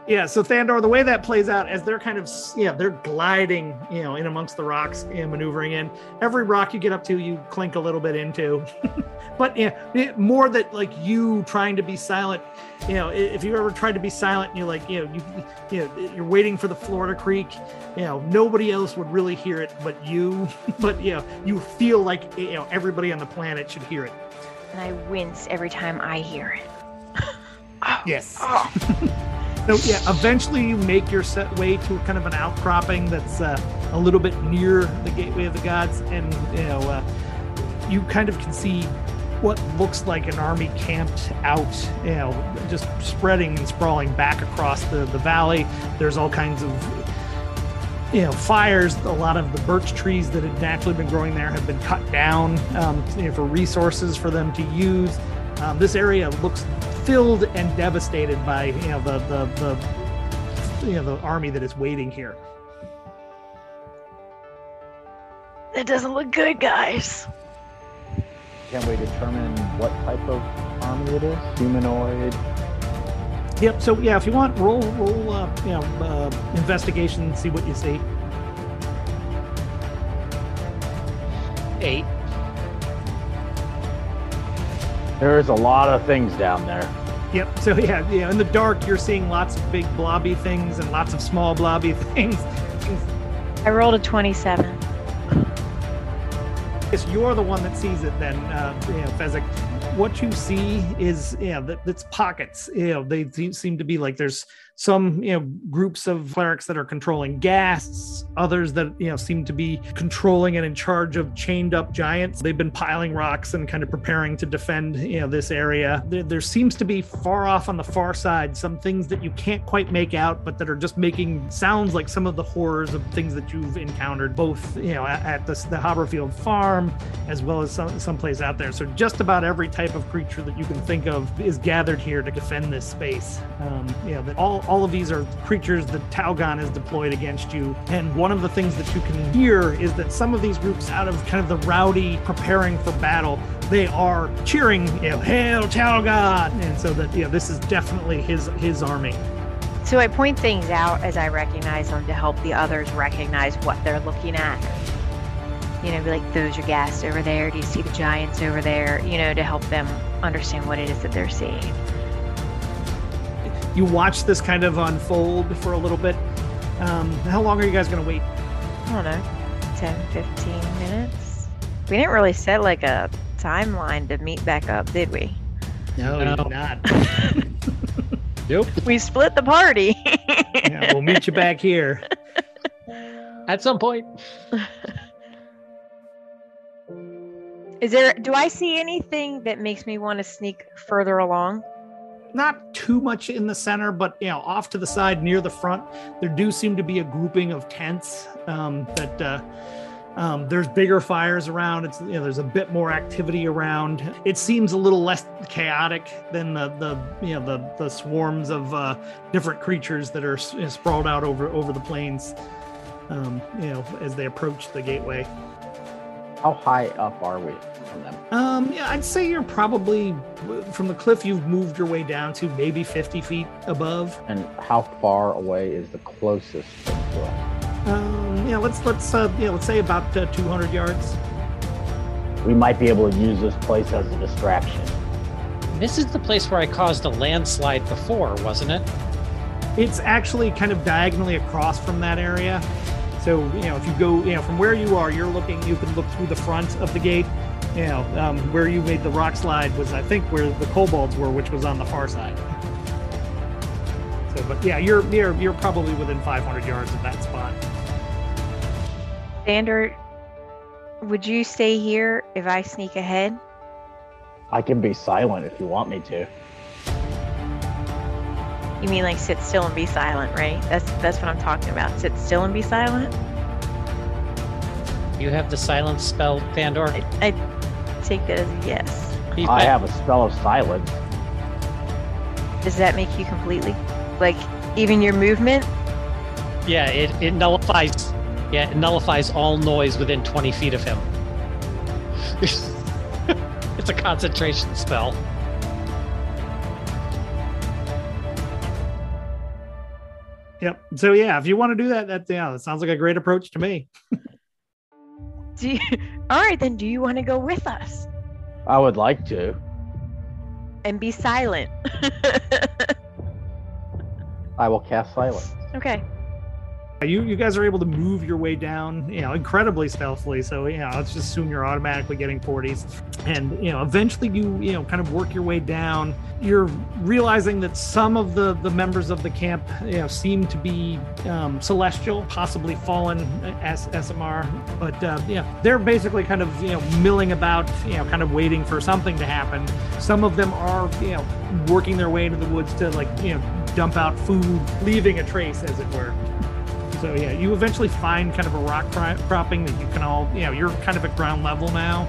Speaker 1: Yeah, so Thandor, the way that plays out as they're kind of yeah, they're gliding, you know, in amongst the rocks and maneuvering in. Every rock you get up to, you clink a little bit into. but yeah, it- more that like you trying to be silent. You know, if you ever tried to be silent, and you're like, you know, you you know, you're waiting for the Florida Creek. You know, nobody else would really hear it, but you. But you know, you feel like you know everybody on the planet should hear it.
Speaker 8: and I wince every time I hear it.
Speaker 1: Yes.
Speaker 8: Oh,
Speaker 1: So yeah, eventually you make your set way to kind of an outcropping that's uh, a little bit near the gateway of the gods, and you know uh, you kind of can see what looks like an army camped out, you know, just spreading and sprawling back across the the valley. There's all kinds of you know fires. A lot of the birch trees that had naturally been growing there have been cut down um, you know, for resources for them to use. Um, this area looks filled and devastated by you know the the, the you know the army that is waiting here.
Speaker 8: that doesn't look good, guys.
Speaker 2: Can we determine what type of army it is? Humanoid.
Speaker 1: Yep. So yeah, if you want, roll roll uh, you know uh, investigation, see what you see.
Speaker 4: Eight.
Speaker 2: There's a lot of things down there.
Speaker 1: Yep. So yeah, yeah. In the dark, you're seeing lots of big blobby things and lots of small blobby things.
Speaker 8: I rolled a 27.
Speaker 1: Yes, you're the one that sees it. Then, uh, you know, Fezzik. What you see is, yeah, know, that it's pockets. You know, they seem to be like there's some, you know, groups of clerics that are controlling ghasts. Others that you know seem to be controlling and in charge of chained up giants. They've been piling rocks and kind of preparing to defend, you know, this area. There, there seems to be far off on the far side some things that you can't quite make out, but that are just making sounds like some of the horrors of things that you've encountered, both you know at, at the, the Hopperfield farm as well as some someplace out there. So just about every type of creature that you can think of is gathered here to defend this space. Um, you know, that all all of these are creatures that Talgon has deployed against you. And one of the things that you can hear is that some of these groups, out of kind of the rowdy preparing for battle, they are cheering, you know, "Hail Talgon!" And so that you know, this is definitely his his army.
Speaker 8: So I point things out as I recognize them to help the others recognize what they're looking at. You know, be like, those are ghasts over there. Do you see the giants over there? You know, to help them understand what it is that they're seeing.
Speaker 1: You watch this kind of unfold for a little bit. Um, how long are you guys going to wait?
Speaker 8: I don't know, 10, 15 minutes? We didn't really set like a timeline to meet back up, did we?
Speaker 1: No,
Speaker 4: No.
Speaker 1: you did not.
Speaker 4: Nope.
Speaker 8: We split the party.
Speaker 1: yeah, we'll meet you back here.
Speaker 4: At some point.
Speaker 8: Is there, do I see anything that makes me want to sneak further along?
Speaker 1: Not too much in the center, but you know, off to the side near the front, there do seem to be a grouping of tents. Um, that uh, um, there's bigger fires around. It's you know, there's a bit more activity around. It seems a little less chaotic than the the you know the the swarms of uh, different creatures that are s- sprawled out over over the plains. Um, you know, as they approach the gateway.
Speaker 2: How high up are we from them?
Speaker 1: Um, yeah, I'd say you're probably from the cliff. You've moved your way down to maybe 50 feet above.
Speaker 2: And how far away is the closest thing to us?
Speaker 1: Um, yeah, let's let's uh, yeah, let's say about uh, 200 yards.
Speaker 2: We might be able to use this place as a distraction.
Speaker 4: This is the place where I caused a landslide before, wasn't it?
Speaker 1: It's actually kind of diagonally across from that area. So you know, if you go, you know, from where you are, you're looking. You can look through the front of the gate. You know, um, where you made the rock slide was, I think, where the kobolds were, which was on the far side. So, but yeah, you're you're you're probably within 500 yards of that spot.
Speaker 8: Thandor, would you stay here if I sneak ahead?
Speaker 2: I can be silent if you want me to.
Speaker 8: You mean like sit still and be silent, right? That's that's what I'm talking about. Sit still and be silent.
Speaker 4: You have the silence spell, Thandor.
Speaker 8: I, I take that as a yes.
Speaker 4: He-
Speaker 2: I have a spell of silence.
Speaker 8: Does that make you completely like even your movement?
Speaker 4: Yeah, it, it nullifies. Yeah, it nullifies all noise within 20 feet of him. it's a concentration spell.
Speaker 1: Yep. So yeah, if you want to do that, that yeah, that sounds like a great approach to me.
Speaker 8: Do you, all right, then do you want to go with us
Speaker 2: I would like to.
Speaker 8: and be silent?
Speaker 2: I will cast silence.
Speaker 8: okay.
Speaker 1: You you guys are able to move your way down, you know, incredibly stealthily. So you know, let's just assume you're automatically getting 40s, and you know, eventually you you know kind of work your way down. You're realizing that some of the the members of the camp you know seem to be um, celestial, possibly fallen Aasimar, but uh, yeah, they're basically kind of you know milling about, you know, kind of waiting for something to happen. Some of them are you know working their way into the woods to like you know dump out food, leaving a trace, as it were. So yeah, you eventually find kind of a rock cropping that you can all, you know, you're kind of at ground level now,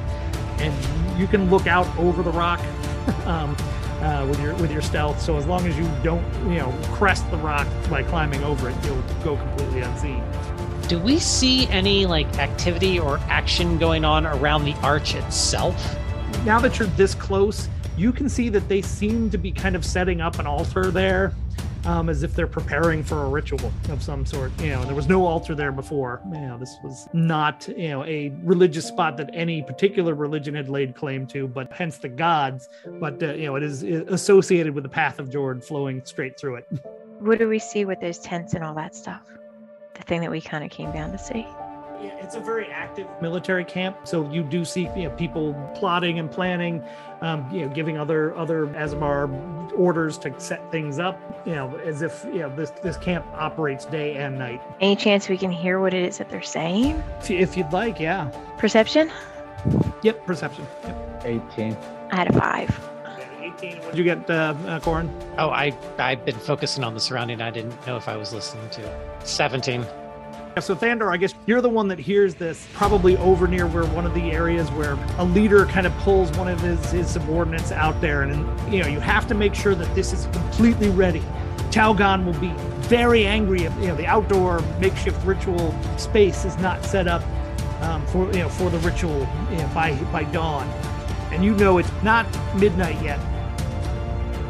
Speaker 1: and you can look out over the rock um, uh, with your with your stealth. So as long as you don't, you know, crest the rock by climbing over it, you'll go completely unseen.
Speaker 4: Do we see any like activity or action going on around the arch itself?
Speaker 1: Now that you're this close, you can see that they seem to be kind of setting up an altar there. Um, as if they're preparing for a ritual of some sort. You know, there was no altar there before. You know, this was not, you know, a religious spot that any particular religion had laid claim to, but hence the gods. But, uh, you know, it is associated with the path of Jord flowing straight through it.
Speaker 8: What do we see with those tents and all that stuff? The thing that we kind of came down to see.
Speaker 1: Yeah, it's a very active military camp, so you do see you know people plotting and planning, um, you know, giving other other Aasimar orders to set things up, you know, as if you know this this camp operates day and night.
Speaker 8: Any chance we can hear what it is that they're saying?
Speaker 1: If, you- if you'd like, yeah.
Speaker 8: Perception?
Speaker 1: Yep, perception. Yep.
Speaker 2: 18.
Speaker 8: I had a five.
Speaker 1: 18. What did you get, uh, uh, Corin?
Speaker 4: Oh, I I've been focusing on the surrounding. I didn't know if I was listening to. 17.
Speaker 1: Yeah, So Thandor, I guess you're the one that hears this, probably over near where one of the areas where a leader kind of pulls one of his, his subordinates out there, and you know you have to make sure that this is completely ready. Talgon will be very angry if you know the outdoor makeshift ritual space is not set up um, for you know for the ritual you know, by by dawn, and you know it's not midnight yet.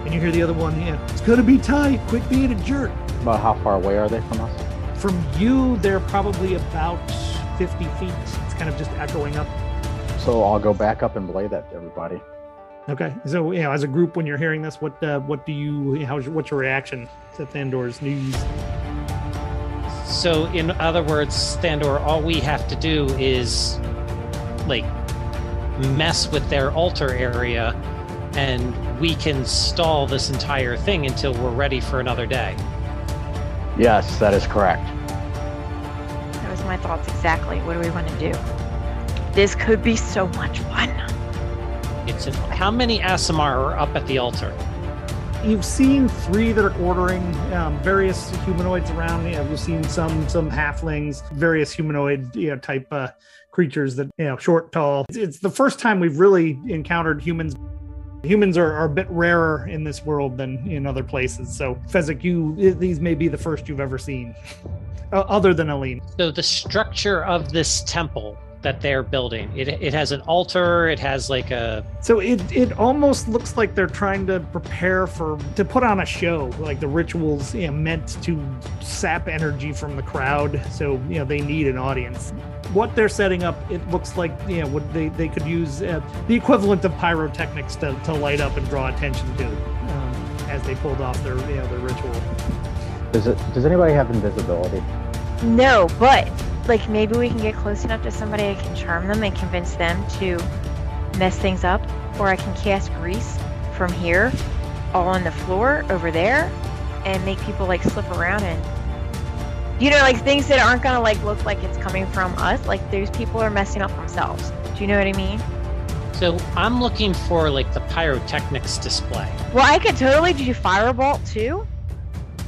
Speaker 1: And you hear the other one, yeah, it's gonna be tight. Quit being a jerk.
Speaker 2: About how far away are they from us?
Speaker 1: From you, they're probably about 50 feet. It's kind of just echoing up.
Speaker 2: So I'll go back up and blade that to everybody.
Speaker 1: Okay. So, you know, as a group, when you're hearing this, what uh, what do you, how's your, what's your reaction to Thandor's news?
Speaker 4: So, in other words, Thandor, all we have to do is like mess with their altar area, and we can stall this entire thing until we're ready for another day.
Speaker 2: Yes, that is correct.
Speaker 8: That was my thoughts exactly. What do we want to do? This could be so much fun.
Speaker 4: It's an, how many Aasimar are up at the altar?
Speaker 1: You've seen three that are ordering um, various humanoids around. You know, you've seen some some halflings, various humanoid you know type uh, creatures that you know short, tall. It's, it's the first time we've really encountered humans. Humans are, are a bit rarer in this world than in other places. So, Fezzik, you these may be the first you've ever seen, uh, other than Aline.
Speaker 4: So the structure of this temple that they're building, it, it has an altar. It has like a
Speaker 1: So it it almost looks like they're trying to prepare for to put on a show, like the rituals you know, meant to sap energy from the crowd. So you know they need an audience. What they're setting up, it looks like you know what they they could use uh, the equivalent of pyrotechnics to, to light up and draw attention to um, as they pulled off their you know their ritual.
Speaker 2: Does it? Does anybody have invisibility?
Speaker 8: No, but like maybe we can get close enough to somebody I can charm them and convince them to mess things up, or I can cast grease from here all on the floor over there and make people like slip around and you know like things that aren't gonna like look like it's coming from us like those people are messing up themselves do you know what i mean
Speaker 4: So I'm looking for like the pyrotechnics display.
Speaker 8: well i could totally do firebolt too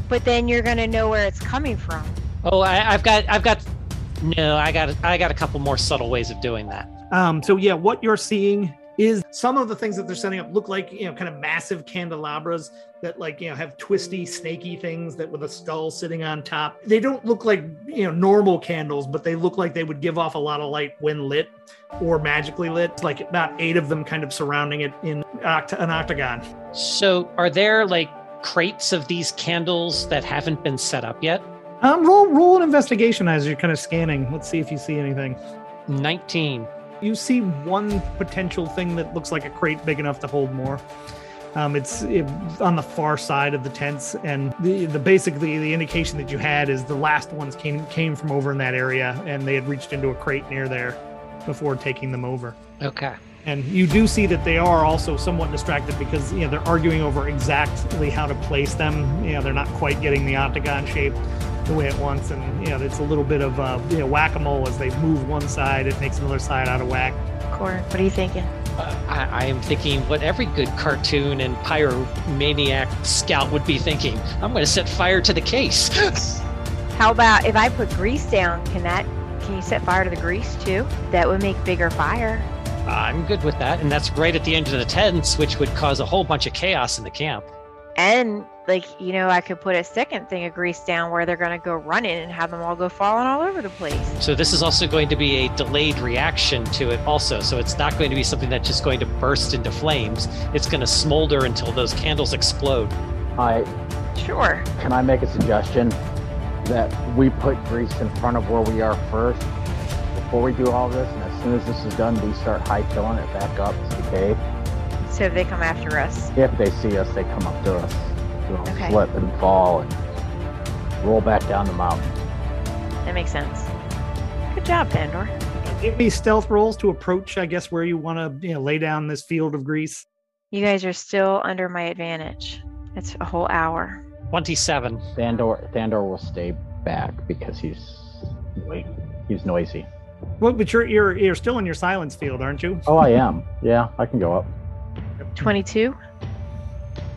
Speaker 8: but then you're gonna know where it's coming from.
Speaker 4: Oh, I, I've got, I've got. No, I got, I got a couple more subtle ways of doing that.
Speaker 1: Um, so yeah, what you're seeing is some of the things that they're setting up look like you know kind of massive candelabras that like you know have twisty snaky things that with a skull sitting on top they don't look like you know normal candles but they look like they would give off a lot of light when lit or magically lit like about eight of them kind of surrounding it in oct- an octagon
Speaker 4: So, are there like crates of these candles that haven't been set up yet?
Speaker 1: Um roll roll an investigation as you're kind of scanning let's see if you see anything
Speaker 4: 19.
Speaker 1: you see one potential thing that looks like a crate big enough to hold more. Um, it's it, on the far side of the tents, and the, the basically the indication that you had is the last ones came came from over in that area, and they had reached into a crate near there before taking them over.
Speaker 4: Okay.
Speaker 1: And you do see that they are also somewhat distracted because you know they're arguing over exactly how to place them. You know they're not quite getting the octagon shape the way it wants, and you know it's a little bit of uh, you know whack-a-mole as they move one side, it makes another side out of whack.
Speaker 8: Corin, what are you thinking?
Speaker 4: Uh, I, I am thinking what every good cartoon and pyromaniac scout would be thinking. I'm going to set fire to the case.
Speaker 8: How about if I put grease down? Can that? Can you set fire to the grease too? That would make bigger fire.
Speaker 4: I'm good with that, and that's right at the end of the tents, which would cause a whole bunch of chaos in the camp.
Speaker 8: And like you know, I could put a second thing of grease down where they're gonna go running and have them all go falling all over the place.
Speaker 4: So this is also going to be a delayed reaction to it also. So it's not going to be something that's just going to burst into flames. It's going to smolder until those candles explode.
Speaker 2: I
Speaker 8: Sure.
Speaker 2: can I make a suggestion that we put grease in front of where we are first before we do all this, and as soon as this is done, we start high killing it back up to the cave.
Speaker 8: So if they come after us,
Speaker 2: If they see us, they come up to us. We'll
Speaker 8: Okay.
Speaker 2: slip and fall and roll back down the mountain.
Speaker 8: that makes sense. Good job, Thandor.
Speaker 1: Give me stealth rolls to approach, I guess, where you want to you know lay down this field of grease.
Speaker 8: You guys are still under my advantage. It's a whole hour.
Speaker 4: 27.
Speaker 2: Thandor, Thandor will stay back because he's he's noisy.
Speaker 1: Well, but you're you're you're still in your silence field, aren't you?
Speaker 2: Oh, I am. Yeah, I can go up.
Speaker 8: 22.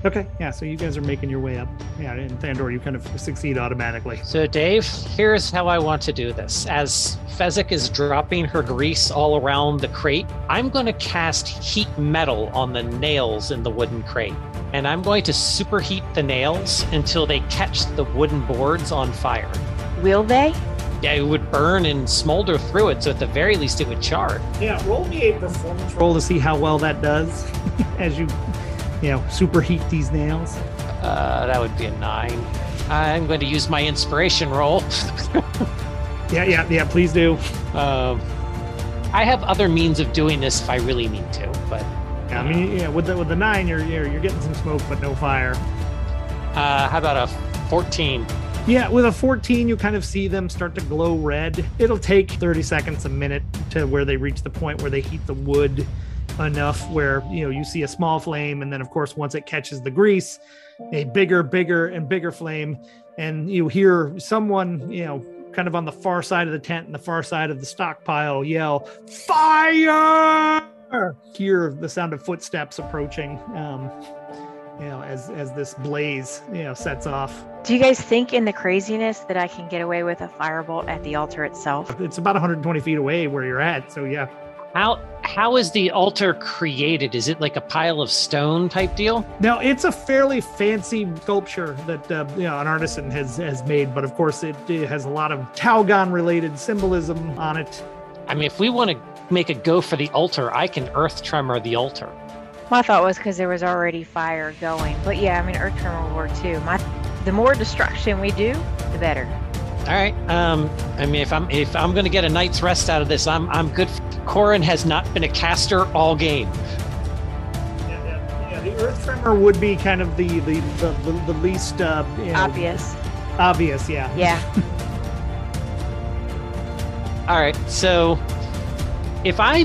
Speaker 1: Okay, yeah. So you guys are making your way up. Yeah, in Thandor, you kind of succeed automatically.
Speaker 4: So, Dave, here's how I want to do this. As Fezzik is dropping her grease all around the crate, I'm going to cast heat metal on the nails in the wooden crate. And I'm going to superheat the nails until they catch the wooden boards on fire.
Speaker 8: Will they?
Speaker 4: Yeah, it would burn and smolder through it, so at the very least it would char.
Speaker 1: Yeah, roll me a performance roll to see how well that does as you, you know, superheat these nails.
Speaker 4: Uh, that would be a nine. I'm going to use my inspiration roll.
Speaker 1: Yeah, yeah, yeah. Please do.
Speaker 4: um, I have other means of doing this if I really need to, but
Speaker 1: Yeah, I mean, yeah, with the with the nine, you're you're, you're getting some smoke, but no fire.
Speaker 4: uh, how about a 14?
Speaker 1: Yeah, with a 14, you kind of see them start to glow red. It'll take 30 seconds, a minute to where they reach the point where they heat the wood enough where, you know, you see a small flame. And then, of course, once it catches the grease, a bigger, bigger, and bigger flame. And you hear someone, you know, kind of on the far side of the tent and the far side of the stockpile yell, Fire! Hear the sound of footsteps approaching. Um, you know, as as this blaze, you know, sets off.
Speaker 8: Do you guys think in the craziness that I can get away with a firebolt at the altar itself?
Speaker 1: It's about 120 feet away where you're at. So yeah.
Speaker 4: How how is the altar created? Is it like a pile of stone type deal?
Speaker 1: Now it's a fairly fancy sculpture that uh, you know an artisan has has made, but of course it, it has a lot of Talgon related symbolism on it.
Speaker 4: I mean, if we want to make a go for the altar, I can earth tremor the altar.
Speaker 8: My thought was because there was already fire going. But yeah, I mean, Earth Tremor War too. My, the more destruction we do, the better.
Speaker 4: All right. Um, I mean, if I'm if I'm going to get a night's rest out of this, I'm I'm good. Corin has not been a caster all game.
Speaker 1: Yeah, yeah, yeah, the Earth Tremor would be kind of the the the, the, the least uh, you know,
Speaker 8: Obvious.
Speaker 1: Obvious, yeah.
Speaker 8: Yeah.
Speaker 4: All right. So if I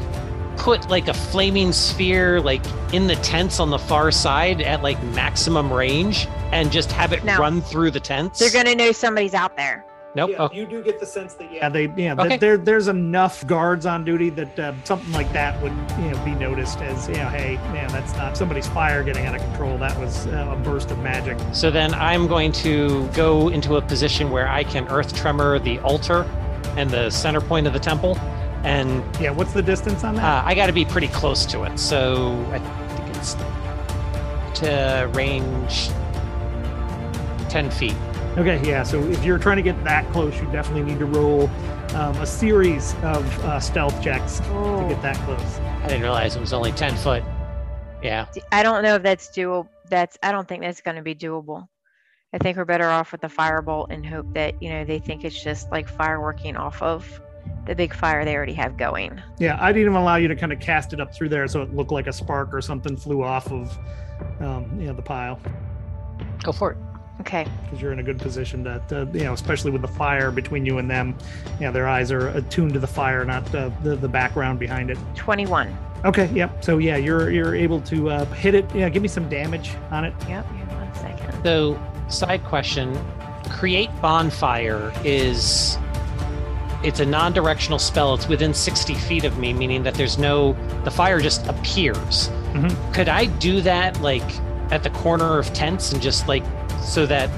Speaker 4: put like a flaming sphere like in the tents on the far side at like maximum range and just have it
Speaker 8: No.
Speaker 4: run through the tents.
Speaker 8: They're going to know somebody's out there.
Speaker 4: Nope.
Speaker 1: Yeah,
Speaker 4: Oh,
Speaker 1: you do get the sense that yeah, they yeah, that
Speaker 4: Okay.
Speaker 1: there there's enough guards on duty that uh, something like that would you know be noticed as you know, hey, man, that's not somebody's fire getting out of control. That was uh, a burst of magic.
Speaker 4: So then I'm going to go into a position where I can earth tremor the altar and the center point of the temple. And
Speaker 1: Yeah, what's the distance on that?
Speaker 4: uh, I got to be pretty close to it. So I think it's to range 10 feet.
Speaker 1: Okay, yeah. So if you're trying to get that close, you definitely need to roll um, a series of uh, stealth checks to get that close.
Speaker 4: I didn't realize it was only 10 foot. Yeah.
Speaker 8: I don't know if that's doable. That's I don't think that's going to be doable. I think we're better off with the firebolt and hope that you know they think it's just like fireworking off of the big fire they already have going.
Speaker 1: Yeah, I'd even allow you to kind of cast it up through there so it looked like a spark or something flew off of um, you know the pile
Speaker 4: Go for it.
Speaker 8: Okay.
Speaker 1: because you're in a good position to, to you know especially with the fire between you and them. Yeah, their eyes are attuned to the fire, not uh, the the background behind it.
Speaker 8: 21.
Speaker 1: Okay, yep. So yeah, you're you're able to uh, hit it. Yeah, give me some damage on it.
Speaker 8: Yep. Here, one second.
Speaker 4: So, side question create bonfire is it's a non-directional spell it's within 60 feet of me meaning that there's no the fire just appears
Speaker 1: Mhm.
Speaker 4: could i do that like at the corner of tents and just like so that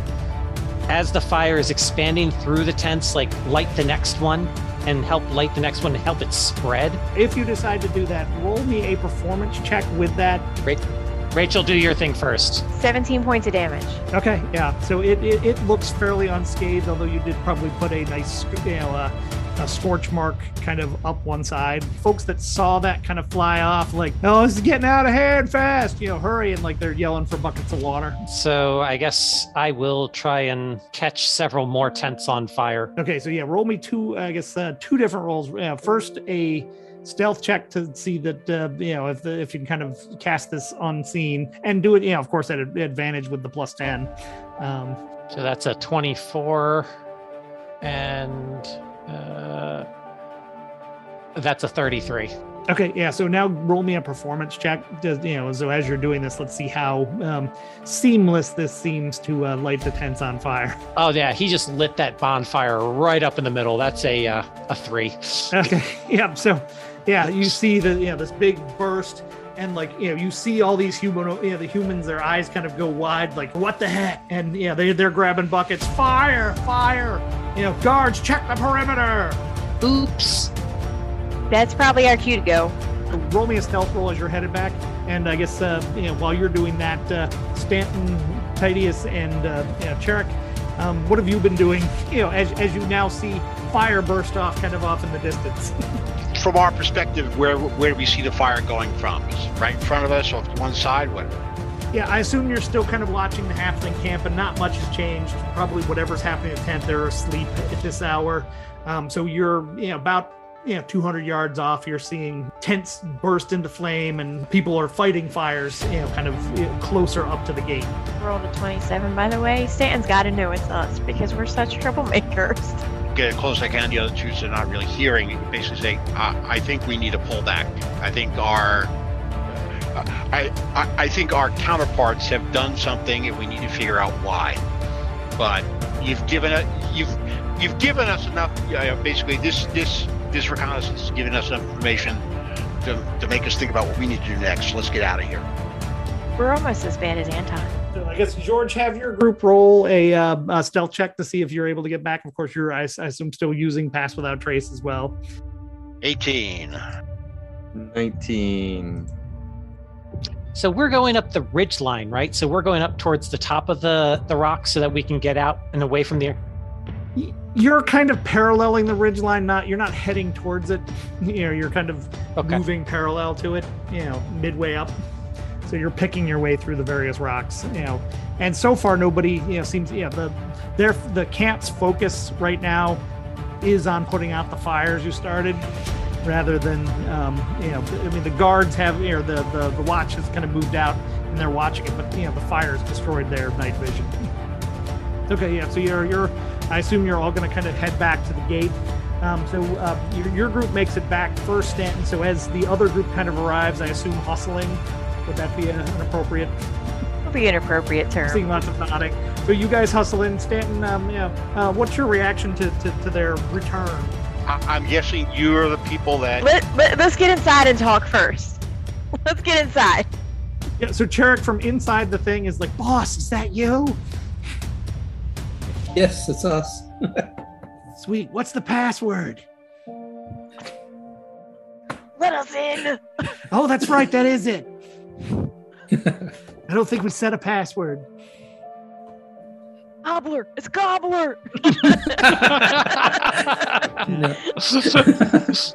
Speaker 4: as the fire is expanding through the tents like light the next one and help light the next one and help it spread
Speaker 1: If you decide to do that, roll me a performance check with that.
Speaker 4: rachel do your thing first
Speaker 8: 17 points of damage.
Speaker 1: Okay, yeah. So it, it, it looks fairly unscathed, although you did probably put a nice, you know, uh, a scorch mark kind of up one side. Folks that saw that kind of fly off, like, oh, this is getting out of hand fast, you know, hurry, and like they're yelling for buckets of water.
Speaker 4: so i guess i will try and catch several more tents on fire
Speaker 1: Okay, so yeah, roll me two, I guess, uh, two different rolls. Yeah, first a stealth check to see that uh, you know if the if you can kind of cast this unseen and do it, you know, of course at advantage with the plus ten. Um,
Speaker 4: So that's a 24 and uh, that's a 33.
Speaker 1: Okay, yeah. So now roll me a performance check. Does you know? So as you're doing this, let's see how um, seamless this seems to uh, light the tents on fire.
Speaker 4: Oh yeah, he just lit that bonfire right up in the middle. That's a uh, a 3.
Speaker 1: Okay, yeah. So yeah, you see the you know this big burst, and like you know you see all these human you know the humans their eyes kind of go wide, like what the heck? And yeah, they they're grabbing buckets. Fire! Fire! You know, guards check the perimeter.
Speaker 4: Oops.
Speaker 8: That's probably our cue to go.
Speaker 1: roll me a stealth roll as you're headed back. And I guess uh, you know while you're doing that, uh, Stanton, Titius, and uh, you know, Cherik, um, what have you been doing? You know, as, as you now see fire burst off, kind of off in the distance.
Speaker 5: From our perspective, where where do we see the fire going from? Is it right in front of us, or to one side? What?
Speaker 1: yeah, I assume you're still kind of watching the halfling camp, and not much has changed. Probably whatever's happening in the tent, they're asleep at this hour. Um, so you're you know about you know 200 yards off. You're seeing tents burst into flame, and people are fighting fires. You know, kind of you know, closer up to the gate.
Speaker 8: Rolled a 27, by the way. Stanton's got to know it's us because we're such troublemakers.
Speaker 5: Get as close as I can. The other two are not really hearing. Basically, say, I, I think we need to pull back. I think our I, I I think our counterparts have done something, and we need to figure out why. But you've given it. You've you've given us enough. Uh, basically, this this this reconnaissance has given us enough information to, to make us think about what we need to do next. Let's get out of here.
Speaker 8: We're almost as bad as Anton.
Speaker 1: So I guess George, have your group roll a, uh, a stealth check to see if you're able to get back. Of course, you're I, I assume still using pass without trace as well.
Speaker 5: 18.
Speaker 7: 19.
Speaker 4: So we're going up the ridge line, right? So we're going up towards the top of the the rock so that we can get out and away from
Speaker 1: there. You're kind of paralleling the ridge line. Not you're not heading towards it. You know, you're kind of
Speaker 4: Okay.
Speaker 1: moving parallel to it. You know, midway up. So you're picking your way through the various rocks. You know, and so far nobody you know seems yeah the their the camp's focus right now is on putting out the fires you started rather than um, you know i mean the guards have you know the, the the watch has kind of moved out and they're watching it but you know the fires destroyed their night vision okay yeah so you're you're i assume you're all going to kind of head back to the gate um, so uh, your, your group makes it back first stanton so as the other group kind of arrives i assume hustling would that be a, an appropriate
Speaker 8: Would be an appropriate term.
Speaker 1: Seeing lots of nodding. So you guys hustle in, Stanton. Um, yeah. Uh, what's your reaction to, to, to their return?
Speaker 5: I- I'm guessing you're the people that.
Speaker 8: Let, let, let's get inside and talk first. Let's get inside.
Speaker 1: Yeah. So Cherrick from inside the thing is like, "Boss, is that you?
Speaker 6: Yes, it's us.
Speaker 1: Sweet. What's the password?
Speaker 8: Let us in.
Speaker 1: Oh, that's right. That is it. I don't think we set a password.
Speaker 8: Gobbler. It's Gobbler.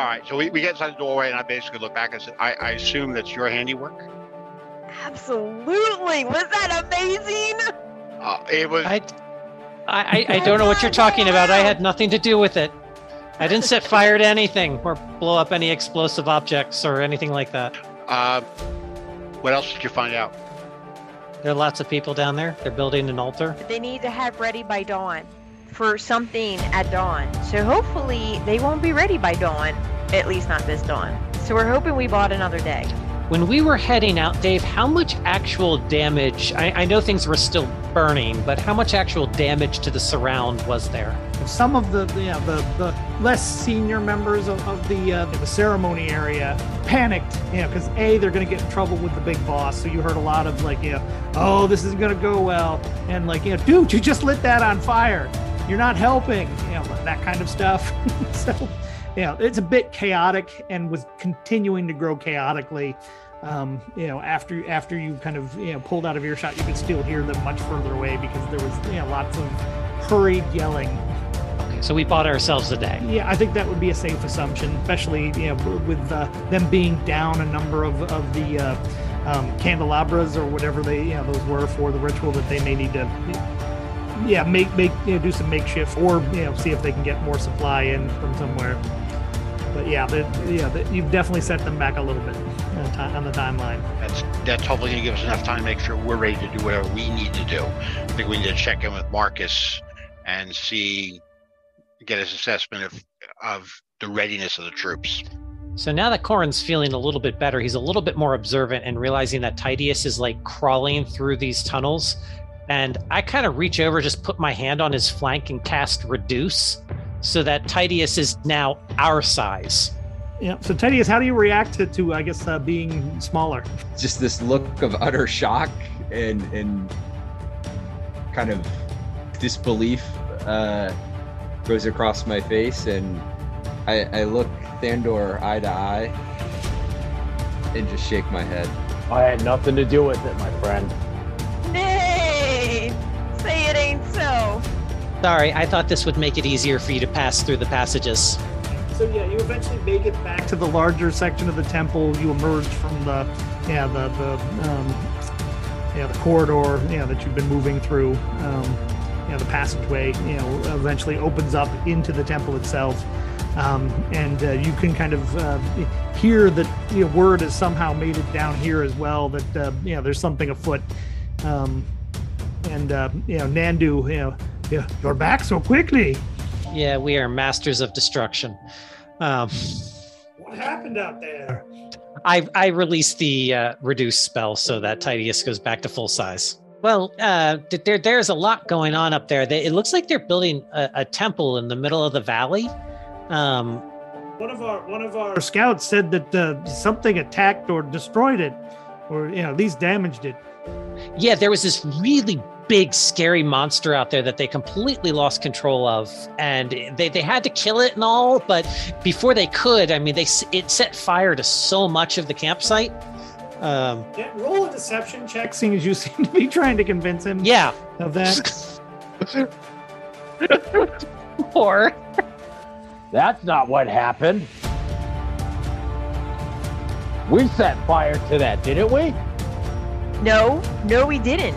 Speaker 5: All right, so we, we get inside the doorway, and I basically look back and said, I, I assume that's your handiwork.
Speaker 8: Absolutely. Was that amazing?
Speaker 5: Uh, it was.
Speaker 4: I, I, I don't know what you're talking about. I had nothing to do with it. I didn't set fire to anything or blow up any explosive objects or anything like that.
Speaker 5: Uh, what else did you find out?
Speaker 4: There are lots of people down there. They're building an altar.
Speaker 8: They need to have ready by dawn for something at dawn. So hopefully they won't be ready by dawn. At least not this dawn. So we're hoping we bought another day.
Speaker 4: When we were heading out, Dave, how much actual damage? I, I know things were still burning, but how much actual damage to the surround was there?
Speaker 1: Some of the the, yeah, the, the less senior members of, of the uh, the ceremony area panicked, you know, because a they're going to get in trouble with the big boss. So you heard a lot of like, you know, oh, this isn't going to go well, and like, you know, dude, you just lit that on fire. You're not helping, you know, that kind of stuff. so, you know, it's a bit chaotic and was continuing to grow chaotically. Um, you know, after after you kind of you know pulled out of earshot, you could still hear them much further away because there was you know lots of hurried yelling.
Speaker 4: Okay, so we bought ourselves a day.
Speaker 1: Yeah, I think that would be a safe assumption, especially you know with uh, them being down a number of of the uh, um, candelabras or whatever they you know those were for the ritual that they may need to. Yeah, make make you know, do some makeshift or you know see if they can get more supply in from somewhere. But yeah, the, yeah, the, you've definitely set them back a little bit on, ti- on the timeline.
Speaker 5: That's that's hopefully going to give us enough time to make sure we're ready to do whatever we need to do. I think we need to check in with Marcus and see, get his assessment of of the readiness of the troops.
Speaker 4: So now that Corin's feeling a little bit better, he's a little bit more observant and realizing that Titius is like crawling through these tunnels. And I kind of reach over, just put my hand on his flank and cast reduce so that Titius is now our size.
Speaker 1: Yeah. So Titius, how do you react to, to I guess, uh, being smaller?
Speaker 7: Just this look of utter shock and and kind of disbelief uh, goes across my face, and I, I look Thandor eye to eye and just shake my head.
Speaker 2: I had nothing to do with it, my friend.
Speaker 8: Nay! Say it ain't so.
Speaker 4: Sorry, I thought this would make it easier for you to pass through the passages.
Speaker 1: So yeah, you eventually make it back to the larger section of the temple. You emerge from the yeah the the um, yeah the corridor yeah that you've been moving through. Um, you know the passageway you know eventually opens up into the temple itself. Um, and uh, you can kind of uh, hear that you know, word has somehow made it down here as well that uh, you know there's something afoot. Um, and uh, you know Nandu, you know, you're back so quickly.
Speaker 4: Yeah, we are masters of destruction. Um,
Speaker 1: What happened out there?
Speaker 4: I I released the uh, reduce spell so that Titius goes back to full size. Well, uh, there there's a lot going on up there. They, it looks like they're building a, a temple in the middle of the valley. Um,
Speaker 1: One of our one of our scouts said that uh, something attacked or destroyed it, or you know at least damaged it.
Speaker 4: yeah, there was this really big, scary monster out there that they completely lost control of, and they, they had to kill it and all. But before they could, I mean, they it set fire to so much of the campsite. Um,
Speaker 1: Yeah, roll a deception check, seeing as you seem to be trying to convince him
Speaker 4: yeah,
Speaker 1: of that.
Speaker 4: or
Speaker 2: That's not what happened. We set fire to that, didn't we?
Speaker 8: No, no, we didn't.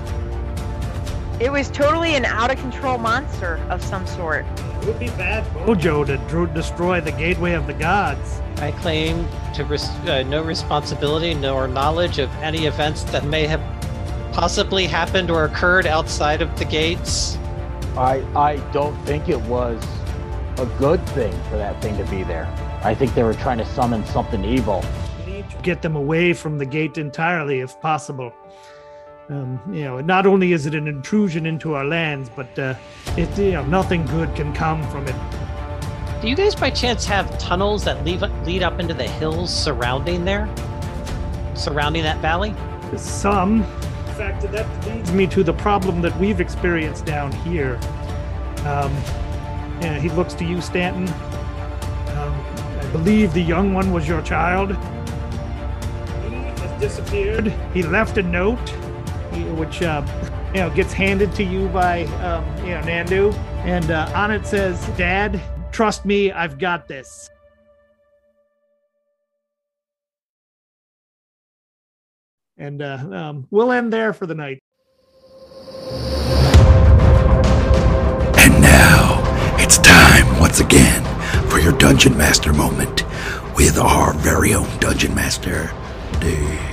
Speaker 8: It was totally an out of control monster of some sort.
Speaker 1: It would be bad mojo to dro- destroy the gateway of the gods.
Speaker 4: I claim to res- uh, no responsibility nor knowledge of any events that may have possibly happened or occurred outside of the gates.
Speaker 2: I I don't think it was a good thing for that thing to be there. I think they were trying to summon something evil.
Speaker 1: You need to
Speaker 9: get them away from the gate entirely if possible. Um, you know, not only is it an intrusion into our lands, but uh, it you know nothing good can come from it.
Speaker 4: Do you guys by chance have tunnels that lead lead up into the hills surrounding there? Surrounding that valley?
Speaker 9: Some. In fact, that leads me to the problem that we've experienced down here. Um, yeah, he looks to you, Stanton. Um, I believe the young one was your child. He has disappeared. He left a note, which uh, you know gets handed to you by um, you know Nandu, and uh, on it says, "Dad, trust me, I've got this." And uh, um, we'll end there for the night.
Speaker 10: And now it's time once again for your Dungeon Master moment with our very own Dungeon Master, Dave.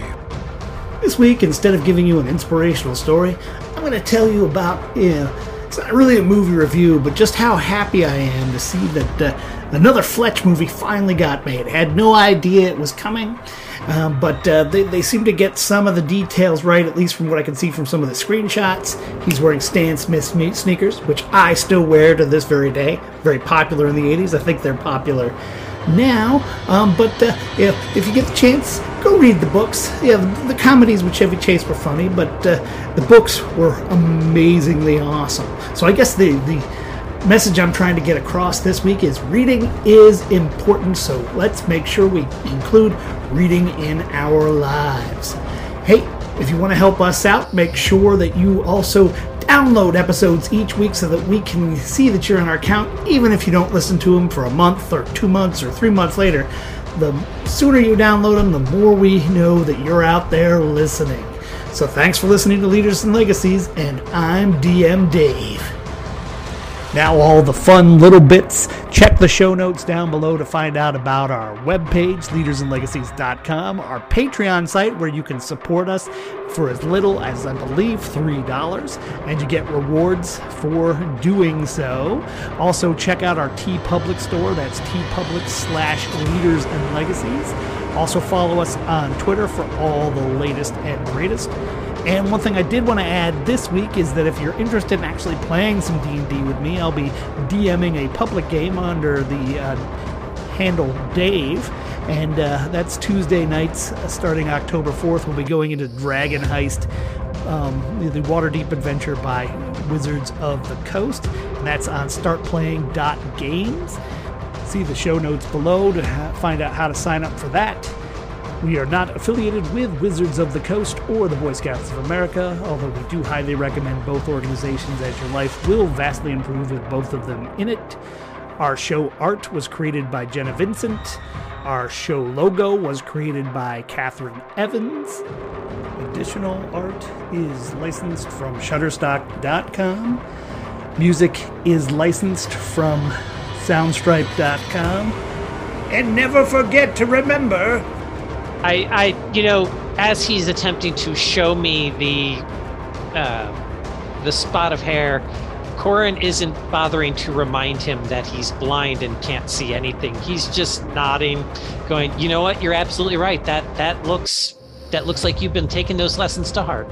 Speaker 1: This week, instead of giving you an inspirational story, I'm going to tell you about, know, it's not really a movie review, but just how happy I am to see that uh, another Fletch movie finally got made. I had no idea it was coming, um, but uh, they, they seem to get some of the details right, at least from what I can see from some of the screenshots. He's wearing Stan Smith sneakers, which I still wear to this very day. Very popular in the 80s. I think they're popular now. Um, but uh, know, if you get the chance, go read the books. Yeah, the, the comedies with Chevy Chase were funny, but uh, the books were amazingly awesome. So I guess the the message I'm trying to get across this week is reading is important. So let's make sure we include reading in our lives. Hey, if you want to help us out, make sure that you also download episodes each week so that we can see that you're in our account, even if you don't listen to them for a month or two months or three months later. The sooner you download them, the more we know that you're out there listening. So thanks for listening to Leaders and Legacies, and I'm DM Dave. Now, all the fun little bits. Check the show notes down below to find out about our webpage, leadersandlegacies.com, our Patreon site where you can support us for as little as, I believe, $3, and you get rewards for doing so. Also, check out our TeePublic store. That's T Public slash leaders and legacies. Also, follow us on Twitter for all the latest and greatest. And one thing I did want to add this week is that if you're interested in actually playing some D&D with me, I'll be DMing a public game under the uh, handle Dave, and uh, that's Tuesday nights uh, starting October 4th. We'll be going into Dragon Heist, um, the Waterdeep adventure by Wizards of the Coast, and that's on startplaying.games. See the show notes below to ha- find out how to sign up for that. We are not affiliated with Wizards of the Coast or the Boy Scouts of America, although we do highly recommend both organizations as your life will vastly improve with both of them in it. Our show art was created by Jenna Vincent. Our show logo was created by Catherine Evans. Additional art is licensed from Shutterstock.com. Music is licensed from Soundstripe.com. And never forget to remember
Speaker 4: I, I, you know, as he's attempting to show me the, uh, the spot of hair, Corin isn't bothering to remind him that he's blind and can't see anything. He's just nodding, going, "You know what? You're absolutely right. That that looks that looks like you've been taking those lessons to heart."